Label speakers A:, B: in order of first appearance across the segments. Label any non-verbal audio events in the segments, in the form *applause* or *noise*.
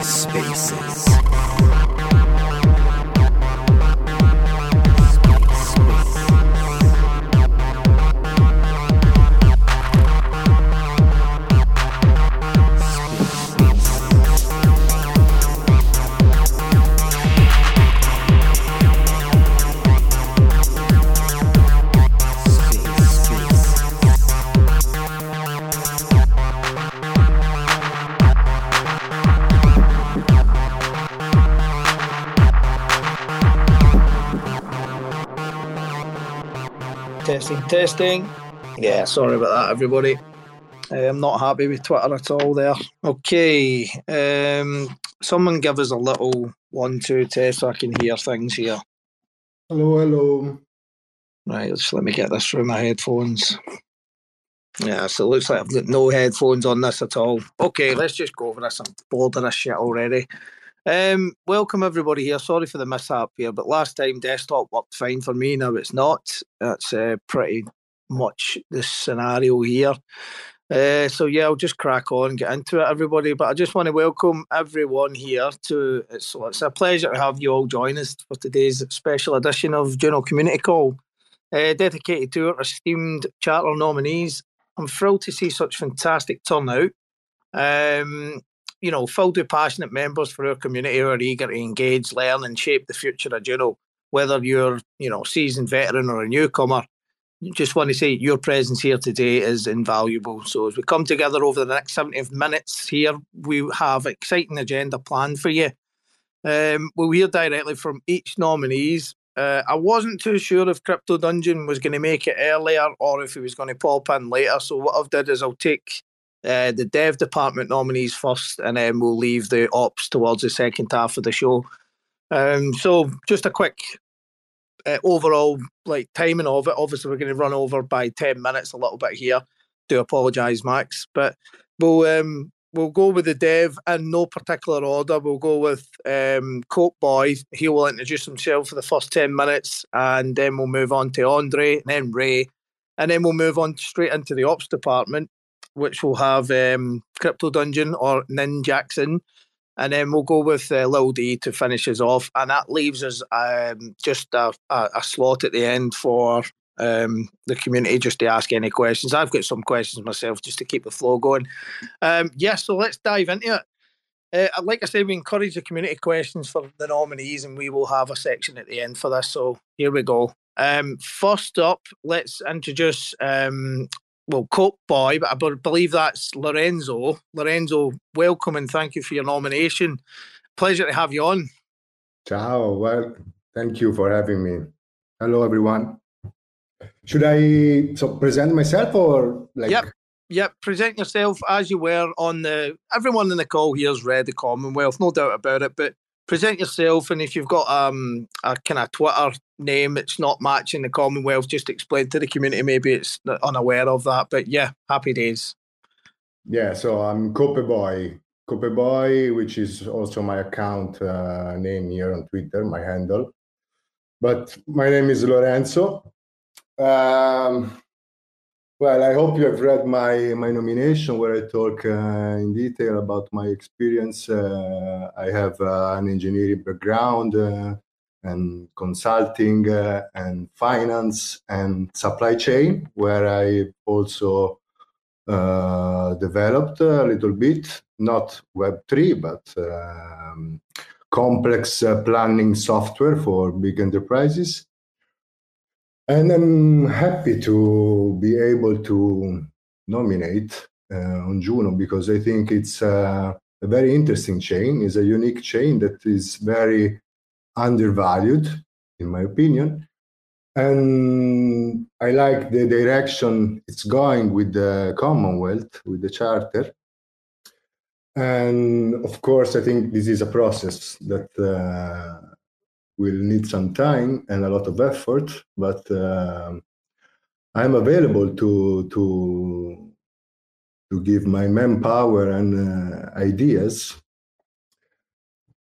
A: Testing, testing. Yeah, sorry about that, everybody. Uh, I'm not happy with Twitter at all there. Okay, um, someone give us a little one, two test so I can hear things here.
B: Hello, hello.
A: Right, just let me get this through my headphones. Yeah, so it looks like I've got no headphones on this at all. Okay, let's just go over this. I'm bored of this shit already. Um, welcome everybody here. Sorry for the mishap here, but last time desktop worked fine for me. Now it's not. That's uh, pretty much the scenario here. Uh, so yeah, I'll just crack on, get into it, everybody. But I just want to welcome everyone here to. It's, it's a pleasure to have you all join us for today's special edition of Juno Community Call, uh, dedicated to our esteemed charter nominees. I'm thrilled to see such fantastic turnout. Um, you know, filled with passionate members for our community who are eager to engage, learn, and shape the future of Juno. Whether you're, you know, seasoned veteran or a newcomer, just want to say your presence here today is invaluable. So as we come together over the next 70 minutes here, we have exciting agenda planned for you. Um, we'll hear directly from each nominees. Uh, I wasn't too sure if Crypto Dungeon was going to make it earlier or if he was going to pop in later. So what I've did is I'll take uh, the dev department nominees first, and then we'll leave the ops towards the second half of the show. Um, so just a quick uh, overall like timing of it. Obviously, we're going to run over by ten minutes a little bit here. Do apologise, Max, but we'll um, we'll go with the dev in no particular order. We'll go with um, Boy. He will introduce himself for the first ten minutes, and then we'll move on to Andre, and then Ray, and then we'll move on straight into the ops department which will have um, Crypto Dungeon or Nin Jackson. And then we'll go with uh, Lil D to finish us off. And that leaves us um, just a, a, a, slot at the end for um, the community just to ask any questions. I've got some questions myself just to keep the flow going. Um, yeah, so let's dive into it. Uh, like I said, we encourage the community questions for the nominees, and we will have a section at the end for this. So here we go. Um, first up, let's introduce um, well, Cope Boy, but I believe that's Lorenzo. Lorenzo, welcome and thank you for your nomination. Pleasure to have you on.
B: Ciao. Well, thank you for having me. Hello, everyone. Should I so present myself or like?
A: Yep. Yep. Present yourself as you were on the. Everyone in the call here has read the Commonwealth, no doubt about it. But present yourself, and if you've got um, a kind of Twitter name that's not matching the Commonwealth, just explain to the community. Maybe it's unaware of that, but yeah, happy days.
B: Yeah, so I'm Cope Boy, Cope Boy, which is also my account uh, name here on Twitter, my handle. But my name is Lorenzo. Um, well, I hope you have read my, my nomination where I talk uh, in detail about my experience. Uh, I have uh, an engineering background uh, and consulting uh, and finance and supply chain, where I also uh, developed a little bit, not Web3, but um, complex planning software for big enterprises. And I'm happy to be able to nominate uh, on Juno because I think it's uh, a very interesting chain. It's a unique chain that is very undervalued, in my opinion. And I like the direction it's going with the Commonwealth, with the Charter. And of course, I think this is a process that uh, will need some time and a lot of effort, but uh, I'm available to to to give my manpower and uh, ideas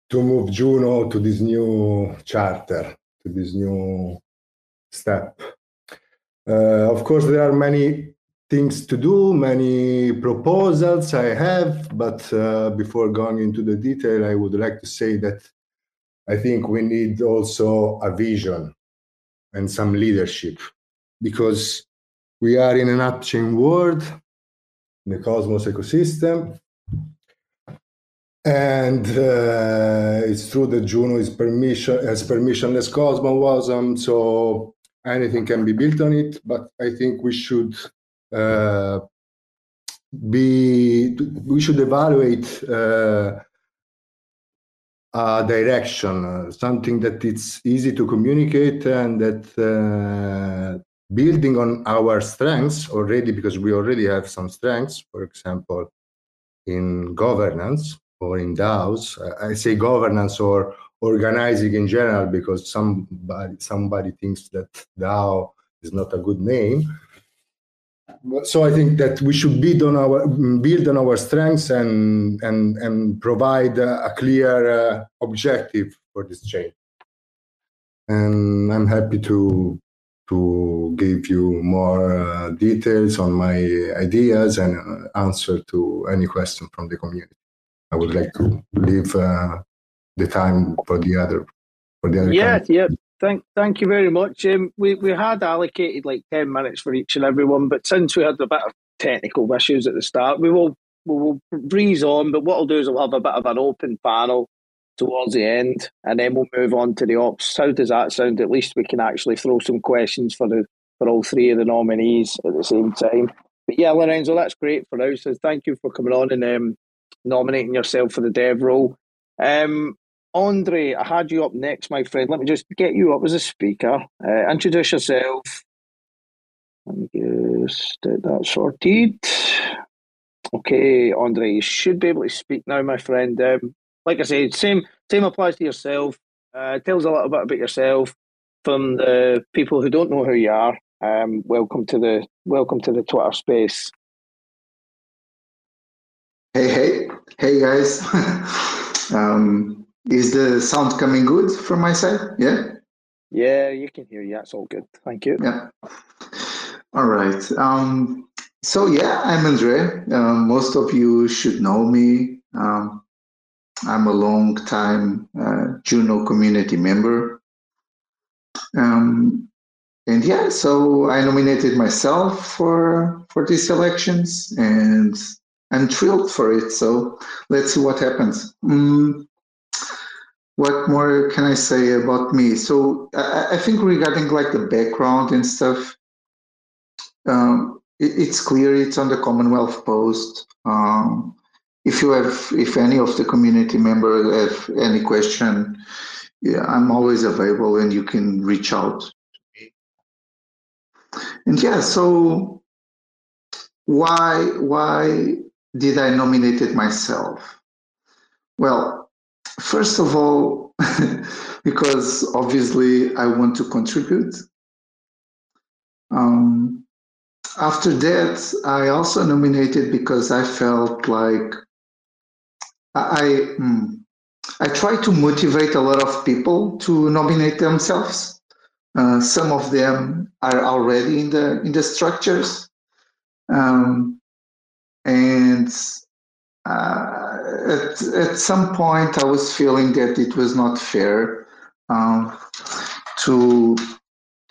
B: to move Juno to this new charter, to this new step. Uh, of course, there are many things to do, many proposals I have, but uh, before going into the detail, I would like to say that I think we need also a vision and some leadership because we are in an appchain world, in the Cosmos ecosystem. And uh, it's true that Juno is permission has permissionless cosmos, so anything can be built on it. But I think we should uh, be we should evaluate uh, a direction, uh, something that it's easy to communicate and that uh, building on our strengths already, because we already have some strengths, for example, in governance or in DAOs. I say governance or organizing in general because somebody somebody thinks that DAO is not a good name so I think that we should build on our build on our strengths and and and provide a clear uh, objective for this change. And I'm happy to to give you more uh, details on my ideas and uh, answer to any question from the community. I would like to leave uh, the time for the other for the other.
A: Yeah, yeah. Thank, thank you very much. Um, we we had allocated like ten minutes for each and everyone, but since we had a bit of technical issues at the start, we will we will breeze on. But what I'll do is I'll have a bit of an open panel towards the end, and then we'll move on to the ops. How does that sound? At least we can actually throw some questions for the for all three of the nominees at the same time. But yeah, Lorenzo, that's great for now. So thank you for coming on and um, nominating yourself for the dev role. Um, Andre, I had you up next, my friend. Let me just get you up as a speaker. Uh, introduce yourself. Let me just get that sorted. Okay, Andre, you should be able to speak now, my friend. Um, like I said, same same applies to yourself. Uh, tell us a little bit about yourself from the people who don't know who you are. Um, welcome to the welcome to the Twitter space.
C: Hey, hey, hey, guys. *laughs* um, is the sound coming good from my side? Yeah.
A: Yeah, you can hear Yeah, it's all good. Thank you.
C: Yeah. All right. Um, so yeah, I'm Andre. Um, most of you should know me. Um, I'm a long time uh, Juno community member. Um, and yeah, so I nominated myself for for these elections, and I'm thrilled for it. So let's see what happens. Mm, what more can I say about me? So I, I think regarding like the background and stuff, um, it, it's clear it's on the Commonwealth Post. Um, if you have, if any of the community members have any question, yeah, I'm always available and you can reach out. To me. And yeah, so why why did I nominate it myself? Well, First of all, *laughs* because obviously I want to contribute. Um, after that, I also nominated because I felt like I mm, I try to motivate a lot of people to nominate themselves. Uh, some of them are already in the in the structures, um, and at, at some point I was feeling that it was not fair um, to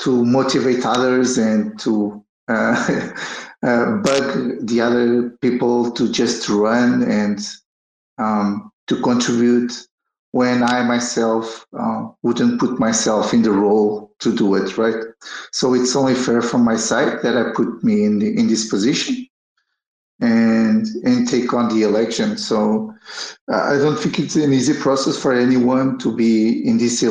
C: to motivate others and to uh, *laughs* uh, bug the other people to just run and um, to contribute when I myself uh, wouldn't put myself in the role to do it, right? So it's only fair from my side that I put me in the, in this position and and take on the election. So uh, I don't think it's an easy process for anyone to be in this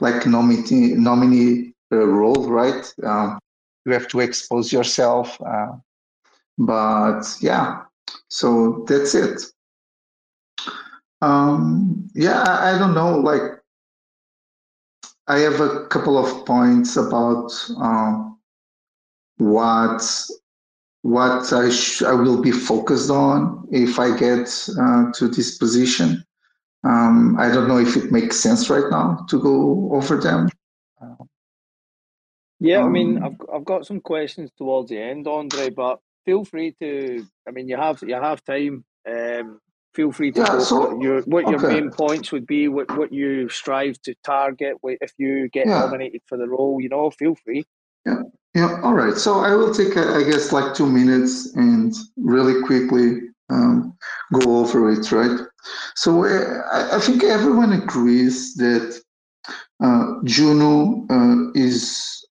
C: like nominee nominee uh, role, right? Um, you have to expose yourself, uh, but yeah. So that's it. Um, yeah, I, I don't know. Like, I have a couple of points about um, what what I, sh- I will be focused on if I get uh, to this position. Um, I don't know if it makes sense right now to go over them.
A: Yeah, I mean, um, I've I've got some questions towards the end, Andre, but feel free to. I mean, you have you have time. Um, feel free to yeah, so, what your what okay. your main points would be, what what you strive to target if you get yeah. nominated for the role. You know, feel free.
C: Yeah, yeah. All right. So I will take, I guess, like two minutes and really quickly um, go over it. Right. So uh, I, I think everyone agrees that uh, Juno uh, is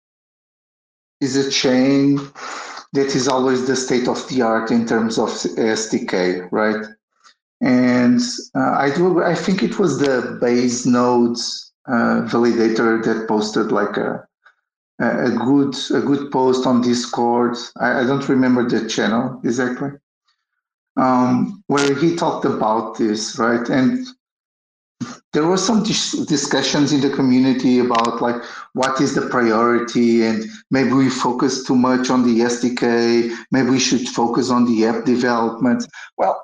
C: is a chain that is always the state of the art in terms of SDK, right? And uh, I do. I think it was the base nodes uh, validator that posted like a a good a good post on Discord. I, I don't remember the channel exactly, um, where he talked about this, right? And there were some dis- discussions in the community about like what is the priority and maybe we focus too much on the sdk maybe we should focus on the app development well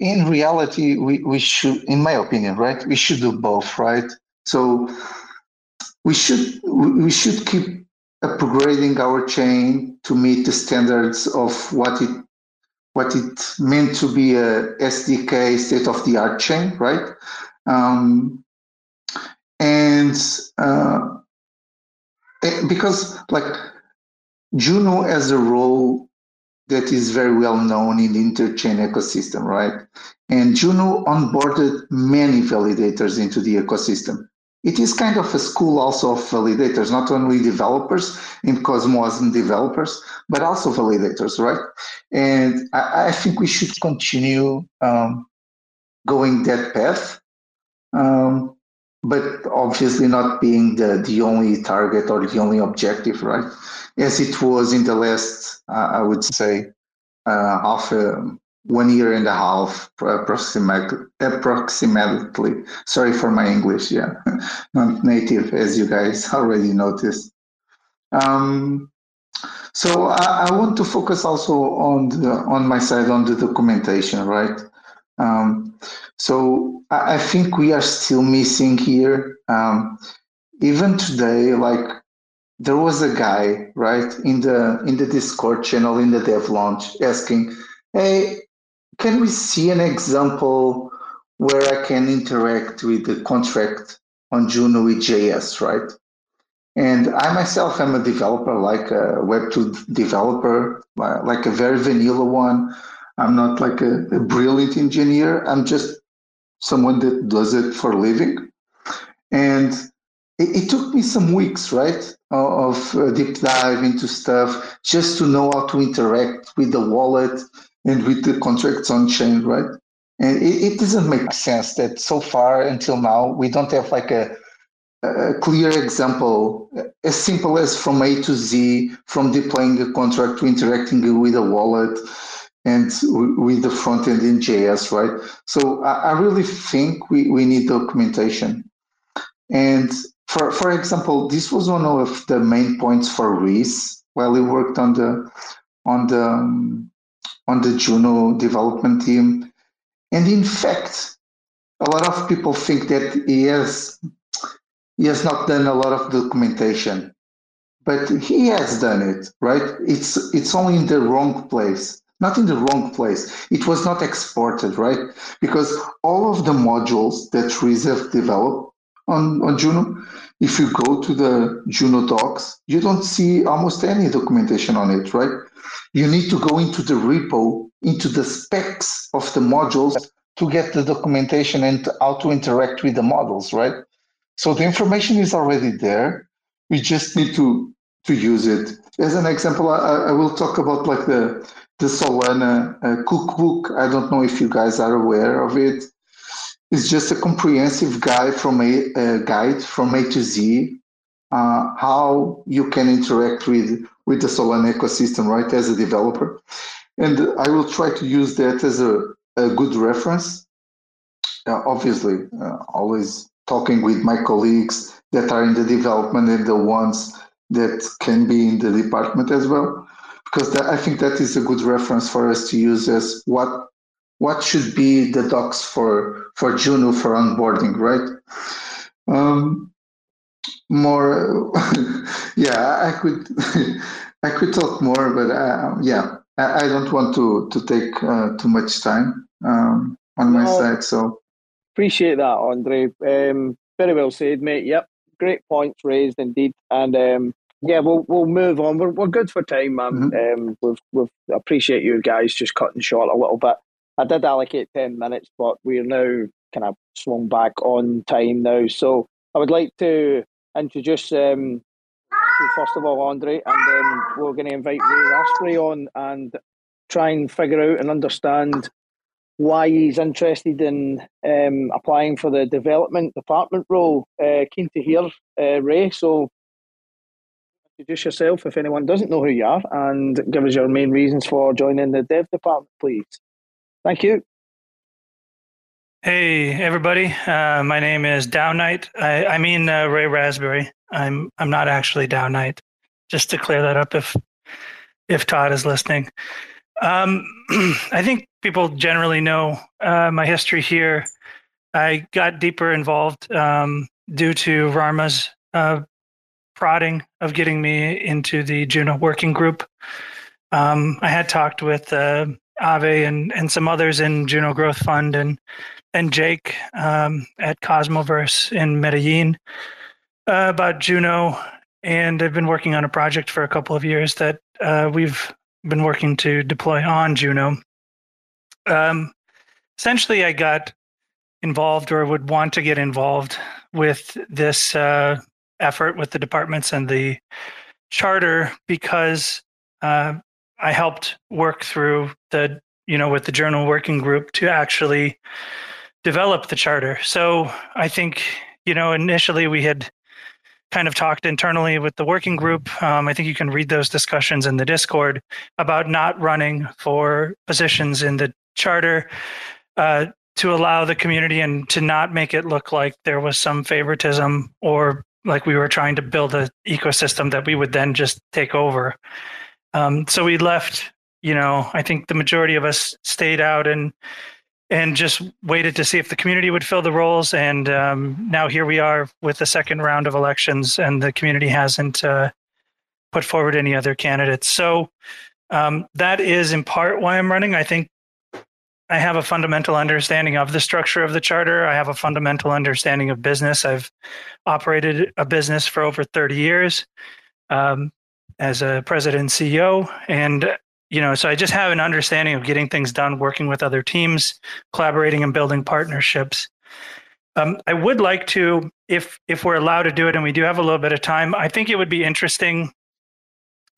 C: in reality we, we should in my opinion right we should do both right so we should we should keep upgrading our chain to meet the standards of what it what it meant to be a SDK state of the art chain, right? Um, and uh, eh, because like Juno has a role that is very well known in the interchain ecosystem, right? And Juno onboarded many validators into the ecosystem it is kind of a school also of validators, not only developers in Cosmos and developers, but also validators, right? And I, I think we should continue um, going that path, um, but obviously not being the, the only target or the only objective, right? As it was in the last, uh, I would say, uh, half a, one year and a half approximately approximately. Sorry for my english yeah. *laughs* Not native as you guys *laughs* already noticed. Um, so I, I, want to focus also on the, on my side on the documentation right? Um, so I, I, think we are still missing here um, even today like there was a guy right in the in the discord channel in the dev launch asking hey can we see an example where I can interact with the contract on Juno with JS, right? And I myself am a developer, like a Web2 developer, uh, like a very vanilla one. I'm not like a, a brilliant engineer. I'm just someone that does it for a living. And it, it took me some weeks, right, of uh, deep dive into stuff just to know how to interact with the wallet and with the contracts on chain, right? And it, it, doesn't make sense that so far until now we don't have like a, a clear example as simple as from A to Z, from deploying a contract to interacting with a wallet and with the front end in JS, right? So I, really think we, we need documentation. And for, for example, this was one of the main points for Reece while he worked on the on the um, on the Juno development team. And in fact, a lot of people think that he has he has not done a lot of documentation, but he has done it, right? It's it's only in the wrong place, not in the wrong place. It was not exported, right? Because all of the modules that Reece have developed on, on Juno, if you go to the Juno docs, you don't see almost any documentation on it, right? You need to go into the repo, into the specs of the modules to get the documentation and how to interact with the models, right? So the information is already there. We just need to to use it. As an example, I, I will talk about like the the Solana uh, cookbook. I don't know if you guys are aware of it. It's just a comprehensive guide from a, a guide from A to Z, uh, how you can interact with with the Solana ecosystem, right, as a developer. And I will try to use that as a, a good reference. Uh, obviously, uh, always talking with my colleagues that are in the development and the ones that can be in the department as well, because that, I think that is a good reference for us to use as what what should be the docs for for Juno for onboarding, right? Um, more. *laughs* yeah, I could *laughs* I could talk more, but uh, yeah, I, I, don't want to to take uh, too much time um, on my side. So
A: appreciate that, Andre. Um, very well said, mate. Yep, great points raised indeed, and um, yeah, we'll we'll move on. We're, we're good for time, man. Mm-hmm. Um, we've we've appreciate you guys just cutting short a little bit. I did allocate ten minutes, but we're now kind of swung back on time now. So I would like to introduce um, first of all, Andre, and then we're going to invite Ray Raspberry on and try and figure out and understand why he's interested in um, applying for the development department role. Uh, keen to hear uh, Ray. So introduce yourself if anyone doesn't know who you are, and give us your main reasons for joining the dev department, please. Thank you.
D: Hey everybody, uh, my name is Down Knight. I, I mean uh, Ray Raspberry. I'm I'm not actually Down Knight. Just to clear that up, if if Todd is listening, um, *clears throat* I think people generally know uh, my history here. I got deeper involved um, due to Rama's uh, prodding of getting me into the Juno working group. Um, I had talked with uh, Ave and, and some others in Juno Growth Fund and and Jake um, at Cosmoverse in Medellin uh, about Juno, and I've been working on a project for a couple of years that uh, we've been working to deploy on Juno. Um, essentially, I got involved or would want to get involved with this uh, effort with the departments and the charter because uh, I helped work through the you know with the Juno working group to actually develop the charter. So I think, you know, initially we had kind of talked internally with the working group. Um, I think you can read those discussions in the Discord about not running for positions in the charter uh, to allow the community and to not make it look like there was some favoritism or like we were trying to build an ecosystem that we would then just take over. Um, so we left, you know, I think the majority of us stayed out and and just waited to see if the community would fill the roles. And um, now here we are with the second round of elections, and the community hasn't uh, put forward any other candidates. So um, that is in part why I'm running. I think I have a fundamental understanding of the structure of the charter. I have a fundamental understanding of business. I've operated a business for over 30 years um, as a president CEO, and you know, so I just have an understanding of getting things done, working with other teams, collaborating and building partnerships. Um, I would like to, if if we're allowed to do it, and we do have a little bit of time, I think it would be interesting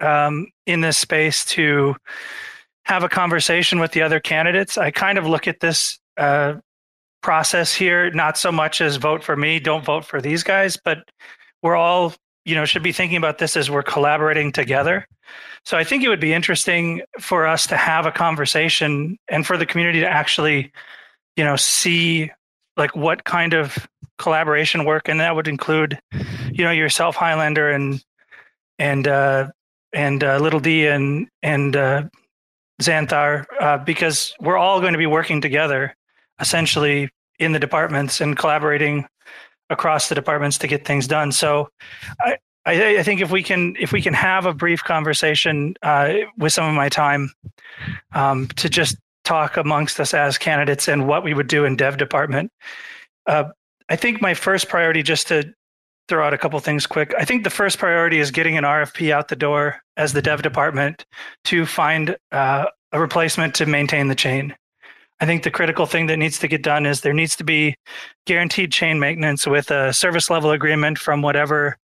D: um, in this space to have a conversation with the other candidates. I kind of look at this uh, process here not so much as vote for me, don't vote for these guys, but we're all you know should be thinking about this as we're collaborating together. So i think it would be interesting for us to have a conversation and for the community to actually you know see like what kind of collaboration work and that would include you know yourself highlander and and uh and uh, little d and and uh xanthar uh, because we're all going to be working together essentially in the departments and collaborating across the departments to get things done. So I, I, I think if we can if we can have a brief conversation uh, with some of my time um, to just talk amongst us as candidates and what we would do in dev department. Uh, I think my first priority, just to throw out a couple things quick, I think the first priority is getting an RFP out the door as the dev department to find uh, a replacement to maintain the chain. I think the critical thing that needs to get done is there needs to be guaranteed chain maintenance with a service level agreement from whatever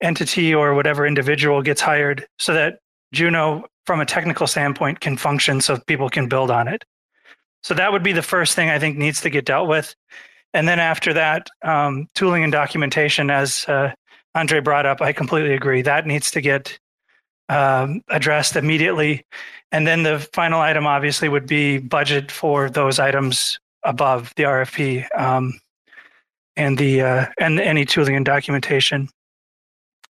D: entity or whatever individual gets hired so that Juno, from a technical standpoint, can function so people can build on it. So that would be the first thing I think needs to get dealt with. And then after that, um, tooling and documentation, as uh, Andre brought up, I completely agree. That needs to get um, addressed immediately. And then the final item obviously would be budget for those items above the RFP um, and the uh, and any tooling and documentation.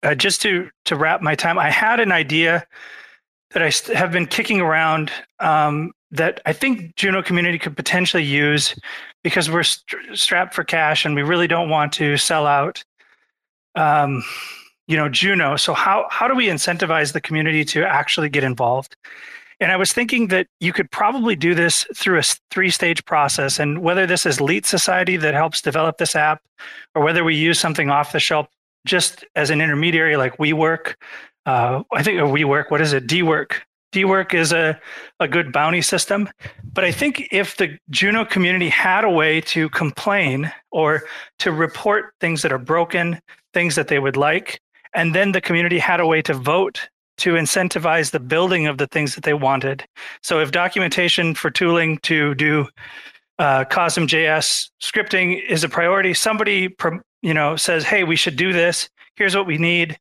D: Uh, just to to wrap my time, I had an idea that I have been kicking around um, that I think Juno community could potentially use because we're st- strapped for cash and we really don't want to sell out um, you know, Juno. So how how do we incentivize the community to actually get involved? And I was thinking that you could probably do this through a three stage process. And whether this is Leet Society that helps develop this app, or whether we use something off the shelf just as an intermediary like WeWork, uh, I think of WeWork, what is it? Dework. Dework is a, a good bounty system. But I think if the Juno community had a way to complain or to report things that are broken, things that they would like, and then the community had a way to vote to incentivize the building of the things that they wanted. So if documentation for tooling to do uh, JS scripting is a priority, somebody you know says, "Hey, we should do this. Here's what we need."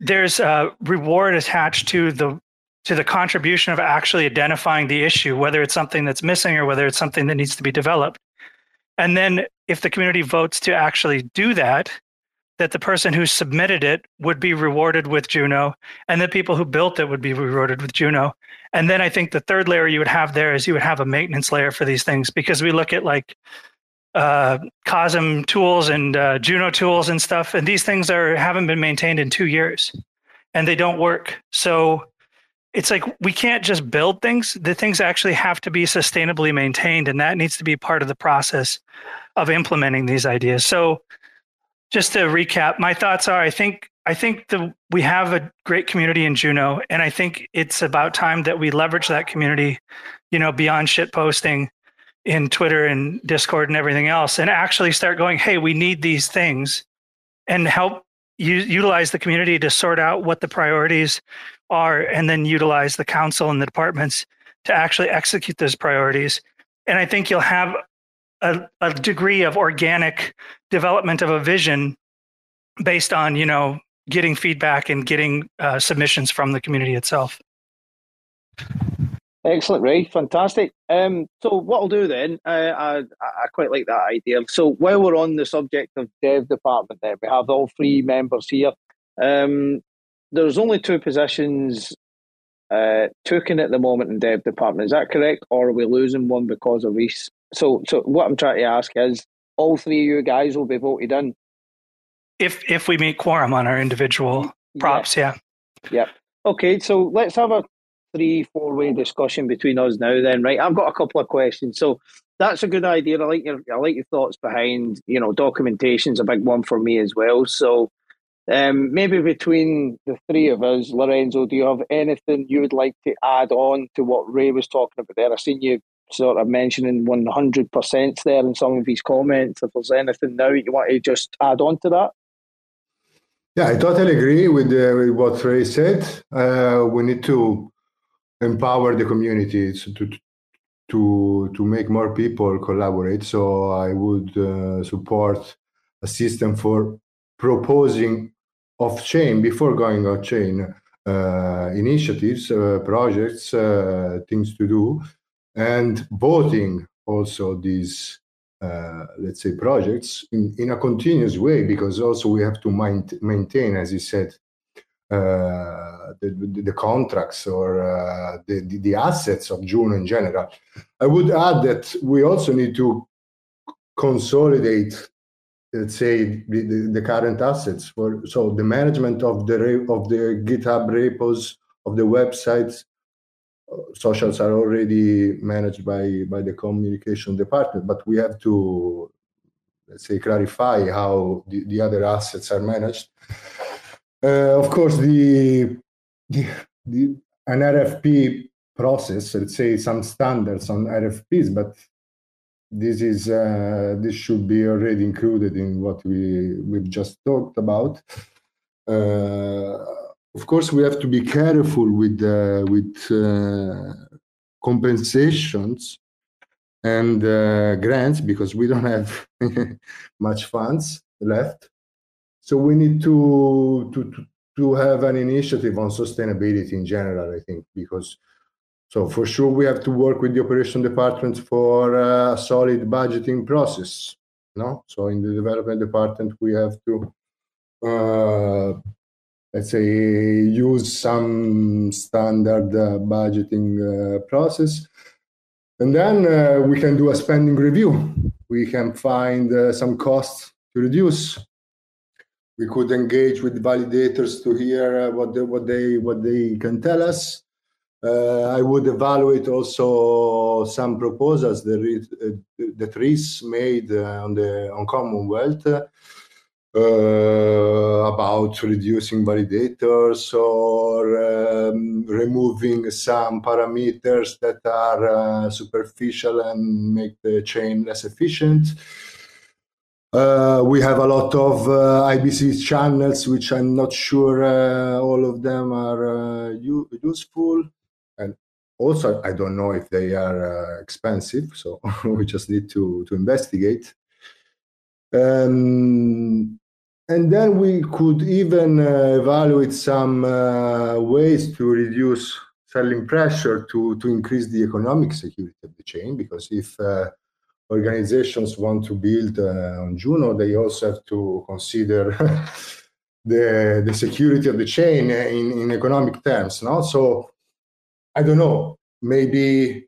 D: There's a reward attached to the to the contribution of actually identifying the issue, whether it's something that's missing or whether it's something that needs to be developed. And then if the community votes to actually do that, that the person who submitted it would be rewarded with Juno, and the people who built it would be rewarded with Juno. And then I think the third layer you would have there is you would have a maintenance layer for these things because we look at like uh, Cosm tools and uh, Juno tools and stuff, and these things are haven't been maintained in two years, and they don't work. So it's like we can't just build things; the things actually have to be sustainably maintained, and that needs to be part of the process of implementing these ideas. So just to recap, my thoughts are: I think I think the we have a great community in Juno, and I think it's about time that we leverage that community, you know, beyond shit posting in Twitter and Discord and everything else, and actually start going, hey, we need these things, and help utilize the community to sort out what the priorities are, and then utilize the council and the departments to actually execute those priorities. And I think you'll have a, a degree of organic development of a vision based on you know getting feedback and getting uh, submissions from the community itself.
A: Excellent, Ray. Fantastic. Um, so what I'll do then, uh, I, I quite like that idea. So while we're on the subject of dev department, there we have all three members here. Um, there's only two positions uh, taken at the moment in dev department. Is that correct, or are we losing one because of Reece? So, so what I'm trying to ask is, all three of you guys will be voted in.
D: If if we meet quorum on our individual props, yeah.
A: Yeah. Okay, so let's have a three, four way discussion between us now. Then, right? I've got a couple of questions. So that's a good idea. I like your I like your thoughts behind. You know, documentation's a big one for me as well. So. Um, maybe between the three of us, Lorenzo, do you have anything you would like to add on to what Ray was talking about there? I seen you sort of mentioning 100% there in some of his comments. If there's anything now you want to just add on to that?
B: Yeah, I totally agree with, uh, with what Ray said. Uh, we need to empower the community to, to, to make more people collaborate. So I would uh, support a system for proposing off chain before going off chain uh, initiatives, uh, projects, uh, things to do and voting also these uh, let's say projects in, in a continuous way because also we have to maintain as you said uh, the, the, the, contracts or uh, the, the, the, assets of Juno in general. I would add that we also need to consolidate, let's say, the, the, current assets. For so the management of the of the GitHub repos of the websites socials are already managed by by the communication department but we have to let's say clarify how the, the other assets are managed. Uh, of course the, the, the an rfp process let's say some standards on rfps but this is uh, this should be already included in what we we've just talked about. Uh, of course, we have to be careful with uh, with uh, compensations and uh, grants because we don't have *laughs* much funds left. So we need to, to to have an initiative on sustainability in general. I think because so for sure we have to work with the operation department for a solid budgeting process. No, so in the development department we have to uh, let's say, use some standard uh, budgeting uh, process. And then uh, we can do a spending review. We can find some costs to reduce. we could engage with validators to hear uh, what they what they what they can tell us. Uh, I would evaluate also some proposals that uh, that made uh, on the on Commonwealth uh, about reducing validators or um, removing some parameters that are uh, superficial and make the chain less efficient. Uh, we have a lot of uh, IBC channels, which I'm not sure uh, all of them are uh, useful. And also, I don't know if they are expensive, so *laughs* we just need to, to investigate. Um, and then we could even uh, evaluate some uh, ways to reduce selling pressure to, to increase the economic security of the chain. Because if uh, organizations want to build uh, on Juno, they also have to consider *laughs* the, the security of the chain in, in economic terms. No? So I don't know, maybe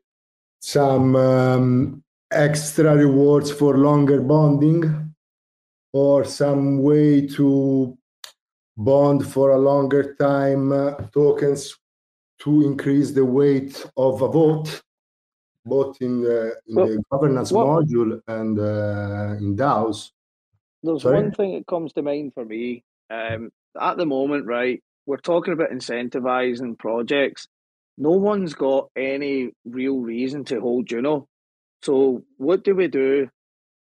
B: some um, extra rewards for longer bonding or some way to bond for a longer time uh, tokens to increase the weight of a vote, both in the, in well, the governance what, module and uh, in DAOs.
A: There's Sorry? one thing that comes to mind for me. Um, at the moment, right, we're talking about incentivizing projects. No one's got any real reason to hold Juno. So, what do we do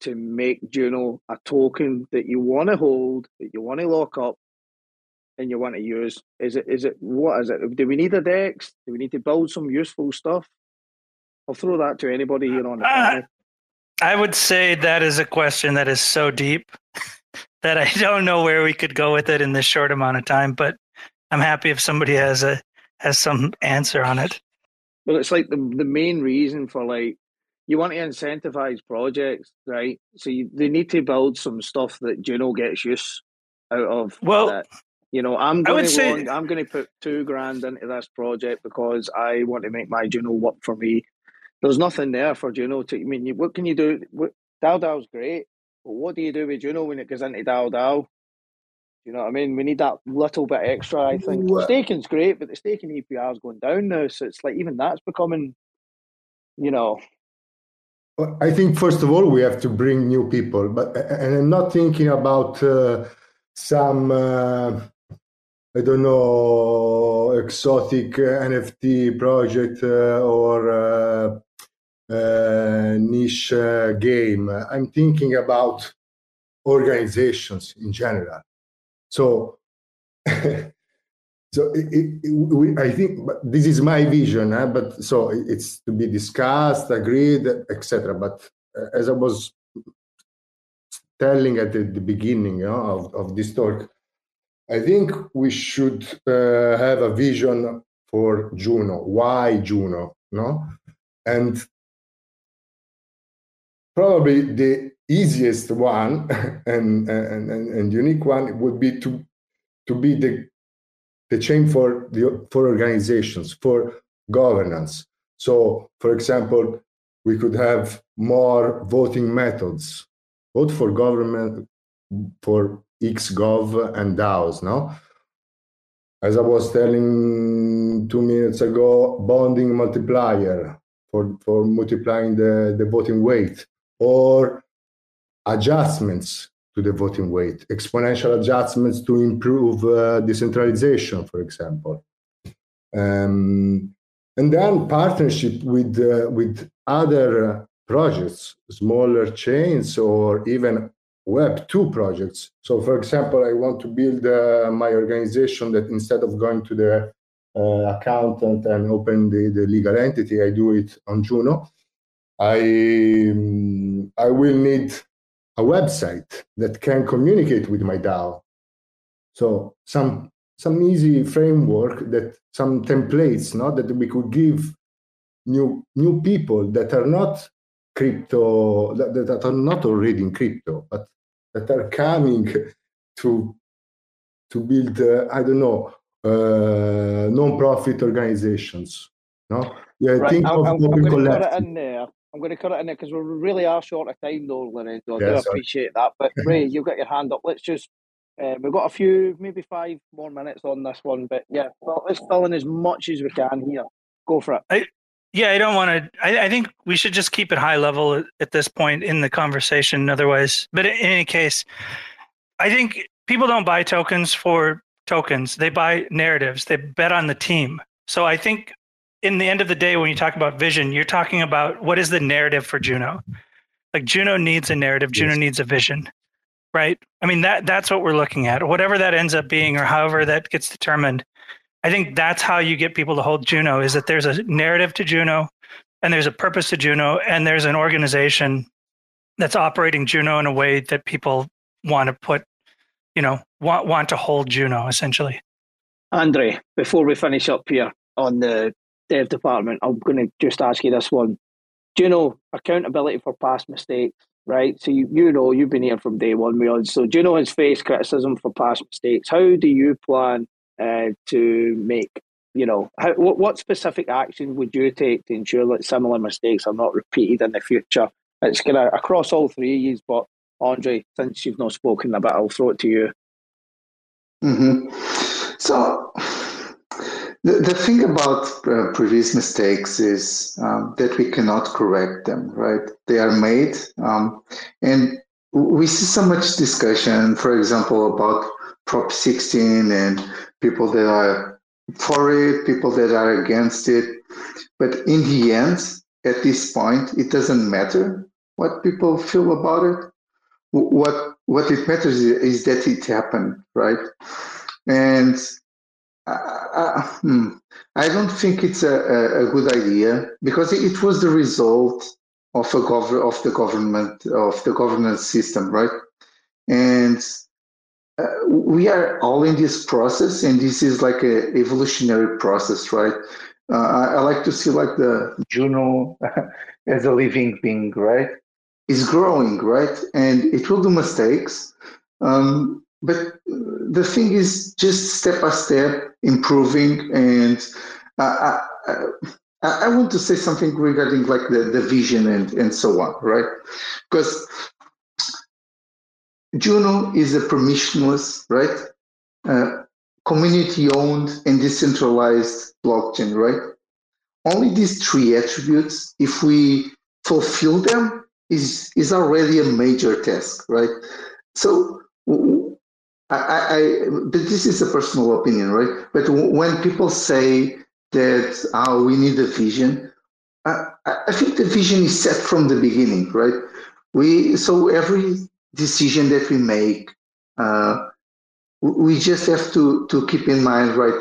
A: to make Juno a token that you want to hold, that you want to lock up, and you want to use? Is it is it what is it? Do we need a DEX? Do we need to build some useful stuff? I'll throw that to anybody here on the uh.
D: I would say that is a question that is so deep *laughs* that I don't know where we could go with it in this short amount of time. But I'm happy if somebody has a has some answer on it.
A: Well, it's like the the main reason for like you want to incentivize projects, right? So you, they need to build some stuff that Juno gets use out of.
D: Well, that.
A: you know, I'm going to say... I'm going to put two grand into this project because I want to make my Juno work for me. There's nothing there for Juno to. I mean, what can you do? What, DAO DAO's great, but what do you do with Juno when it goes into DAO DAO? You know what I mean? We need that little bit extra. I think what? staking's great, but the staking APR is going down now, so it's like even that's becoming, you know,
B: I think first of all we have to bring new people, but and I'm not thinking about uh, some uh, I don't know exotic uh, NFT project uh, or uh, uh, niche game. I'm thinking about organizations in general. So *laughs* so it, it, we, I think this is my vision, eh? but so it's to be discussed, agreed, etc. But uh, as I was telling at the, the beginning you know, of, of this talk, I think we should uh, have a vision for Juno. Why Juno? No, and probably the easiest one *laughs* and, and, and, and unique one would be to to be the the chain for the for organizations for governance. So for example we could have more voting methods. Both for government for xgov and daos no? As i was telling two minutes ago bonding multiplier for for multiplying the the voting weight or adjustments to the voting weight, exponential adjustments to improve uh, decentralization, for example. Um, and then partnership with, uh, with other projects, smaller chains, or even Web2 projects. So, for example, I want to build uh, my organization that instead of going to the uh, accountant and open the, the legal entity, I do it on Juno. I, um, I will need a website that can communicate with my DAO. So some some easy framework that some templates, not that we could give new new people that are not crypto that, that are not already in crypto, but that are coming to to build uh, I don't know uh, non-profit organizations. No,
A: yeah, right. think I'm, of I'm, open collective. I'm going to cut it in there because we really are short of time, though, Lorenzo. I yeah, do sorry. appreciate that. But *laughs* Ray, you've got your hand up. Let's just Uh, we've got a few, maybe five more minutes on this one, but yeah, well, let's fill in as much as we can here. Go for it.
D: I, yeah, I don't want to. I, I, think we should just keep it high level at this point in the conversation. Otherwise, but in any case, I think people don't buy tokens for tokens. They buy narratives. They bet on the team. So I think in the end of the day, when you talk about vision, you're talking about what is the narrative for Juno. Like Juno needs a narrative. Juno yes. needs a vision, right? I mean that that's what we're looking at. Whatever that ends up being, or however that gets determined, I think that's how you get people to hold Juno. Is that there's a narrative to Juno, and there's a purpose to Juno, and there's an organization that's operating Juno in a way that people want to put, you know, want want to hold Juno essentially.
A: Andre, before we finish up here on the dev department, I'm going to just ask you this one. Juno accountability for past mistakes? Right. So you, you know you've been here from day one, we So Juno has faced criticism for past mistakes? How do you plan uh, to make you know how, what, what specific action would you take to ensure that similar mistakes are not repeated in the future? It's of across all three of you, but Andre, since you've not spoken about, I'll throw it to you.
C: Mm-hmm. So the, the thing about uh, previous mistakes is um, that we cannot correct them, right? They are made. Um, and we see so much discussion, for example, about Prop 16 and people that are for it, people that are against it. But in the end, at this point, it doesn't matter what people feel about it. What what it matters is, is that it happened, right? And I, hmm, I don't think it's a, a, good idea because it was the result of a gov- of the government of the governance system, right? And uh, we are all in this process, and this is like a evolutionary process, right? Uh, I, I, like to see like the Juno *laughs* as a living being, right? It's growing, right? And it will do mistakes. Um, but the thing is just step by step improving and I, I, I, want to say something regarding like the, the vision and, and so on right? Because juno is a permissionless right uh, community owned and decentralized blockchain right? Only these three attributes if we fulfill them is is already a major task right? So I, I, but this is a personal opinion, right? But when people say that oh, we need a vision, I, I think the vision is set from the beginning, right? We so every decision that we make, uh, we just have to to keep in mind, right,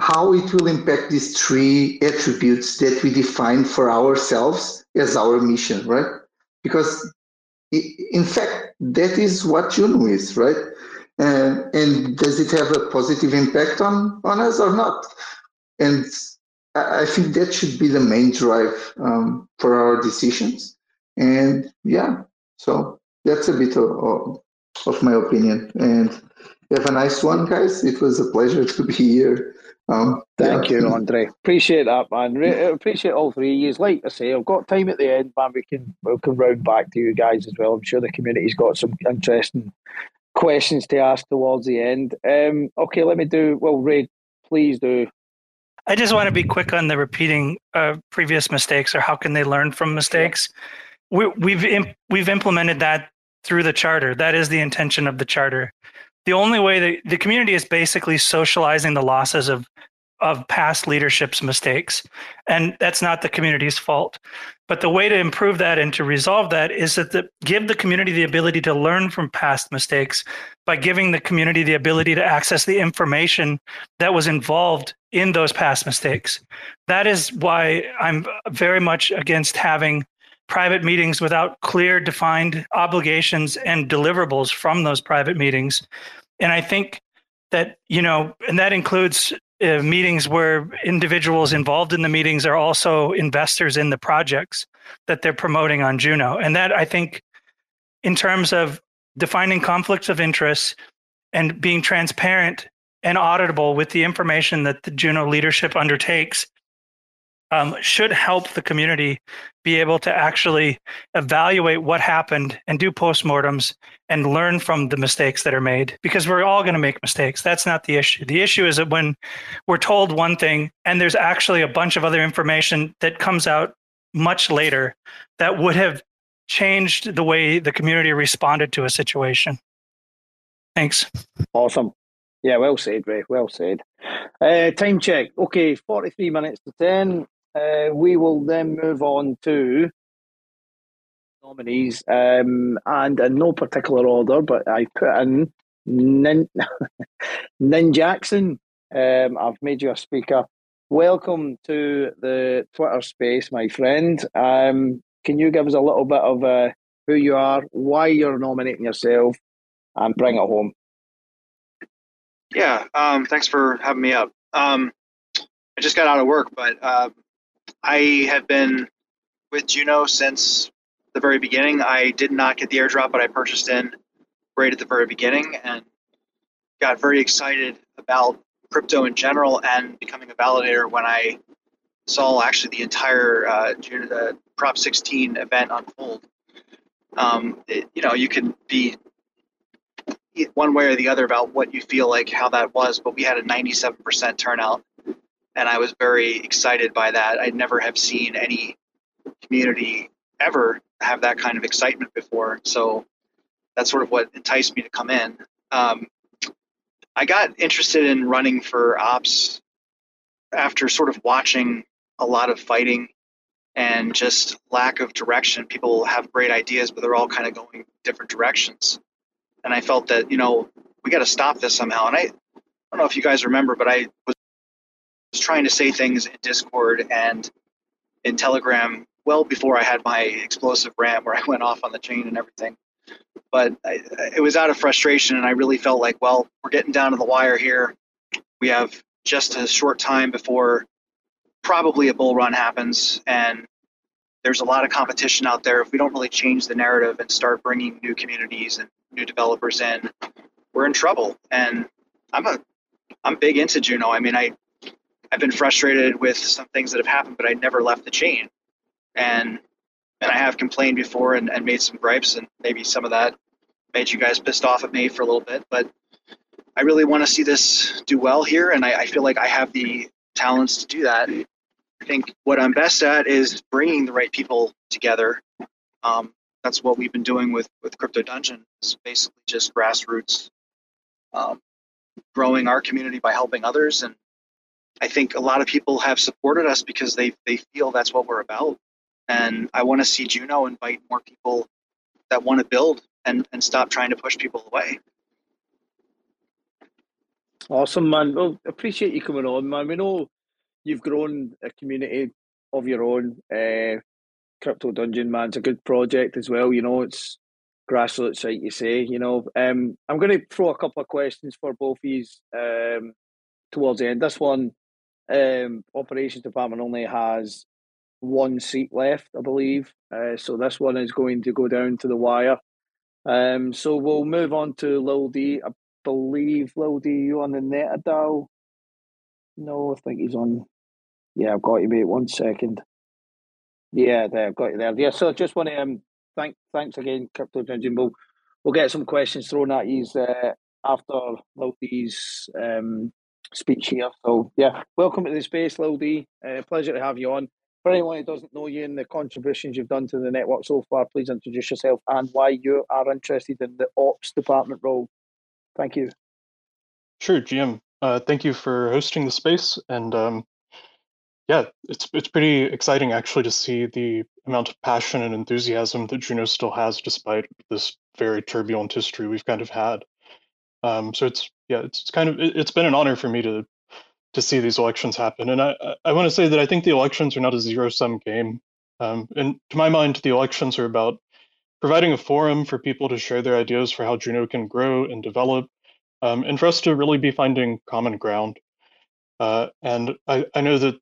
C: how it will impact these three attributes that we define for ourselves as our mission, right? Because in fact, that is what Juno is, right? Uh, and does it have a positive impact on, on us or not? And I, think that should be the main drive um, for our decisions. And yeah, so that's a bit of, of my opinion. And have a nice one, guys. It was a pleasure to be here. Um,
A: Thank yeah. you, Andre. Appreciate that, man. Re- appreciate all three of you. Like I say, I've got time at the end, man. We can we can round back to you guys as well. I'm sure the community's got some interesting questions to ask towards the end. Um, okay, let me do. Well, Ray, please do.
D: I just want to be quick on the repeating uh, previous mistakes, or how can they learn from mistakes? We, we've imp- we've implemented that through the charter. That is the intention of the charter. The only way that the community is basically socializing the losses of of past leadership's mistakes. And that's not the community's fault. But the way to improve that and to resolve that is that the, give the community the ability to learn from past mistakes by giving the community the ability to access the information that was involved in those past mistakes. That is why I'm very much against having private meetings without clear defined obligations and deliverables from those private meetings. And I think that you know and that includes uh, meetings where individuals involved in the meetings are also investors in the projects that they're promoting on Juno. And that I think, in terms of defining conflicts of interest and being transparent and auditable with the information that the Juno leadership undertakes, um, should help the community be able to actually evaluate what happened and do postmortems and learn from the mistakes that are made because we're all going to make mistakes. That's not the issue. The issue is that when we're told one thing and there's actually a bunch of other information that comes out much later that would have changed the way the community responded to a situation. Thanks.
A: Awesome. Yeah, well said, Ray. Well said. Uh, time check. Okay, 43 minutes to 10. Uh, we will then move on to nominees, um, and in no particular order, but I put in Nin, *laughs* Nin Jackson. Um, I've made you a speaker. Welcome to the Twitter space, my friend. Um, can you give us a little bit of uh, who you are, why you're nominating yourself, and bring it home?
E: Yeah, um, thanks for having me up. Um, I just got out of work, but uh, I have been with Juno since the very beginning. I did not get the airdrop, but I purchased in right at the very beginning and got very excited about crypto in general and becoming a validator when I saw actually the entire uh, the Prop 16 event unfold. Um, it, you know, you can be one way or the other about what you feel like how that was, but we had a 97% turnout and I was very excited by that. I never have seen any community ever have that kind of excitement before, so that's sort of what enticed me to come in. Um, I got interested in running for ops after sort of watching a lot of fighting and just lack of direction. People have great ideas, but they're all kind of going different directions. And I felt that, you know, we got to stop this somehow. And I, I don't know if you guys remember, but I was was trying to say things in Discord and in Telegram well before I had my explosive rant where I went off on the chain and everything. But I, it was out of frustration, and I really felt like, well, we're getting down to the wire here. We have just a short time before probably a bull run happens, and there's a lot of competition out there. If we don't really change the narrative and start bringing new communities and new developers in, we're in trouble. And I'm a I'm big into Juno. I mean, I I've been frustrated with some things that have happened, but I never left the chain. And and I have complained before and, and made some gripes, and maybe some of that made you guys pissed off at me for a little bit. But I really want to see this do well here, and I, I feel like I have the talents to do that. I think what I'm best at is bringing the right people together. Um, that's what we've been doing with with Crypto Dungeon. It's basically just grassroots, um, growing our community by helping others and I think a lot of people have supported us because they they feel that's what we're about. And I want to see Juno invite more people that want to build and, and stop trying to push people away.
A: Awesome, man. Well, appreciate you coming on, man. We know you've grown a community of your own. Uh, Crypto Dungeon, man, it's a good project as well. You know, it's grassroots, like you say. You know, um, I'm going to throw a couple of questions for both of you um, towards the end. This one um, operations department only has one seat left, I believe. Uh, so this one is going to go down to the wire. Um, so we'll move on to Lil D. I believe Lil D, you on the net dial? No, I think he's on. Yeah, I've got you, mate. One second. Yeah, there, I've got you there. Yeah, so just want to um, thank thanks again, Crypto Dungeon. We'll, we'll get some questions thrown at you uh, after Lil D's um, speech here. So yeah, welcome to the space, Lil D. Uh, pleasure to have you on. For anyone who doesn't know you and the contributions you've done to the network so far, please introduce yourself and why you are interested in the ops department role. Thank you.
F: Sure, GM. Uh, thank you for hosting the space, and um, yeah, it's it's pretty exciting actually to see the amount of passion and enthusiasm that Juno still has despite this very turbulent history we've kind of had. Um, so it's yeah, it's, it's kind of it, has been an honor for me to to see these elections happen, and I I want to say that I think the elections are not a zero sum game. Um, and to my mind, the elections are about providing a forum for people to share their ideas for how Juno can grow and develop, um, and for us to really be finding common ground. Uh, and I, I know that,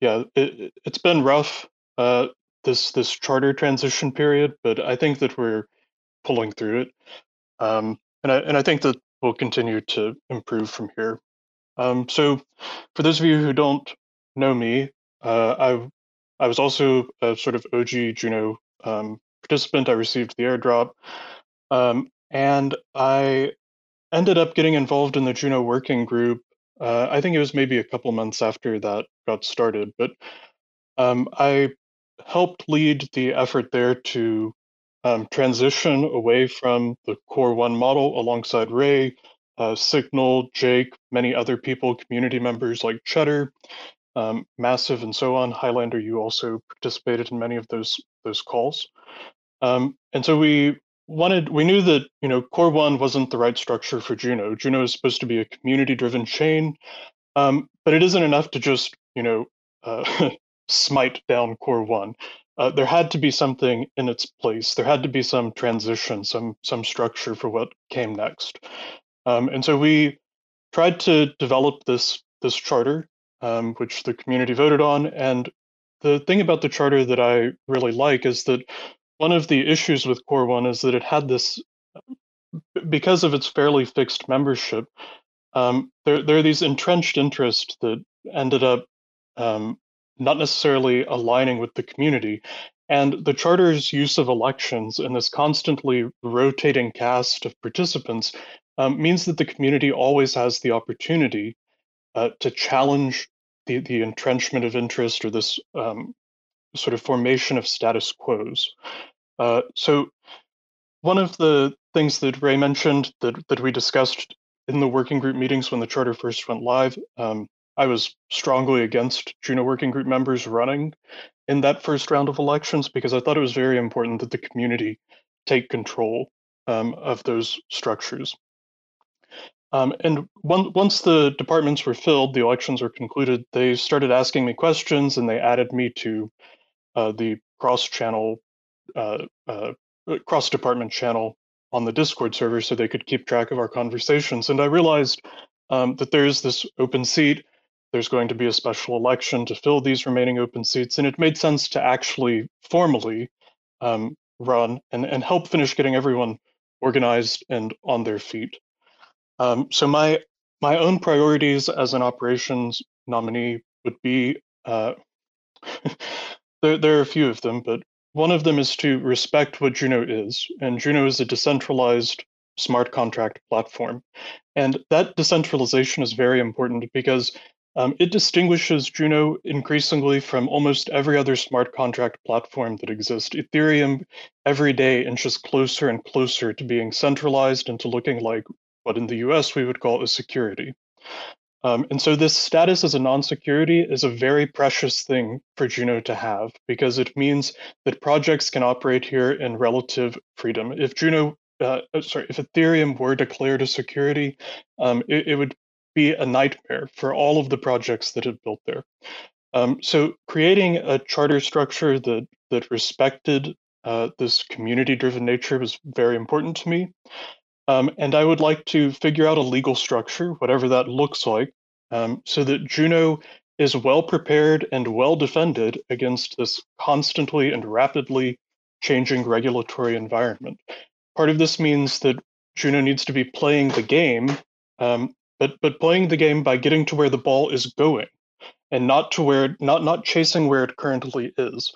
F: yeah, it, it's been rough uh, this this charter transition period, but I think that we're pulling through it. Um, and I and I think that will continue to improve from here. Um, so, for those of you who don't know me, uh, I I was also a sort of OG Juno um, participant. I received the airdrop, um, and I ended up getting involved in the Juno working group. Uh, I think it was maybe a couple months after that got started, but um, I helped lead the effort there to um, transition away from the Core One model alongside Ray, uh, Signal, Jake, many other people, community members like Cheddar, um, Massive, and so on. Highlander, you also participated in many of those those calls, um, and so we wanted we knew that you know Core One wasn't the right structure for Juno. Juno is supposed to be a community-driven chain, um, but it isn't enough to just you know uh, *laughs* smite down Core One uh, there had to be something in its place. There had to be some transition, some some structure for what came next. Um, and so we tried to develop this this charter, um, which the community voted on. And the thing about the charter that I really like is that one of the issues with Core One is that it had this, because of its fairly fixed membership, um, there there are these entrenched interests that ended up um, not necessarily aligning with the community. And the charter's use of elections and this constantly rotating cast of participants um, means that the community always has the opportunity uh, to challenge the, the entrenchment of interest or this um, sort of formation of status quos. Uh, so, one of the things that Ray mentioned that, that we discussed in the working group meetings when the charter first went live um, I was strongly against Juno Working Group members running in that first round of elections because I thought it was very important that the community take control um, of those structures. Um, and one, once the departments were filled, the elections were concluded, they started asking me questions and they added me to uh, the cross-channel, uh, uh, cross-department channel on the Discord server so they could keep track of our conversations. And I realized um, that there's this open seat there's going to be a special election to fill these remaining open seats, and it made sense to actually formally um, run and, and help finish getting everyone organized and on their feet. Um, so my my own priorities as an operations nominee would be uh, *laughs* there. There are a few of them, but one of them is to respect what Juno is, and Juno is a decentralized smart contract platform, and that decentralization is very important because um, it distinguishes Juno increasingly from almost every other smart contract platform that exists. Ethereum every day inches closer and closer to being centralized and to looking like what in the US we would call a security. Um, and so this status as a non-security is a very precious thing for Juno to have because it means that projects can operate here in relative freedom. If Juno, uh, sorry, if Ethereum were declared a security, um, it, it, would be a nightmare for all of the projects that have built there. Um, so creating a charter structure that that respected uh, this community-driven nature was very important to me. Um, and I would like to figure out a legal structure, whatever that looks like, um, so that Juno is well prepared and well defended against this constantly and rapidly changing regulatory environment. Part of this means that Juno needs to be playing the game um, but but playing the game by getting to where the ball is going and not to where not not chasing where it currently is.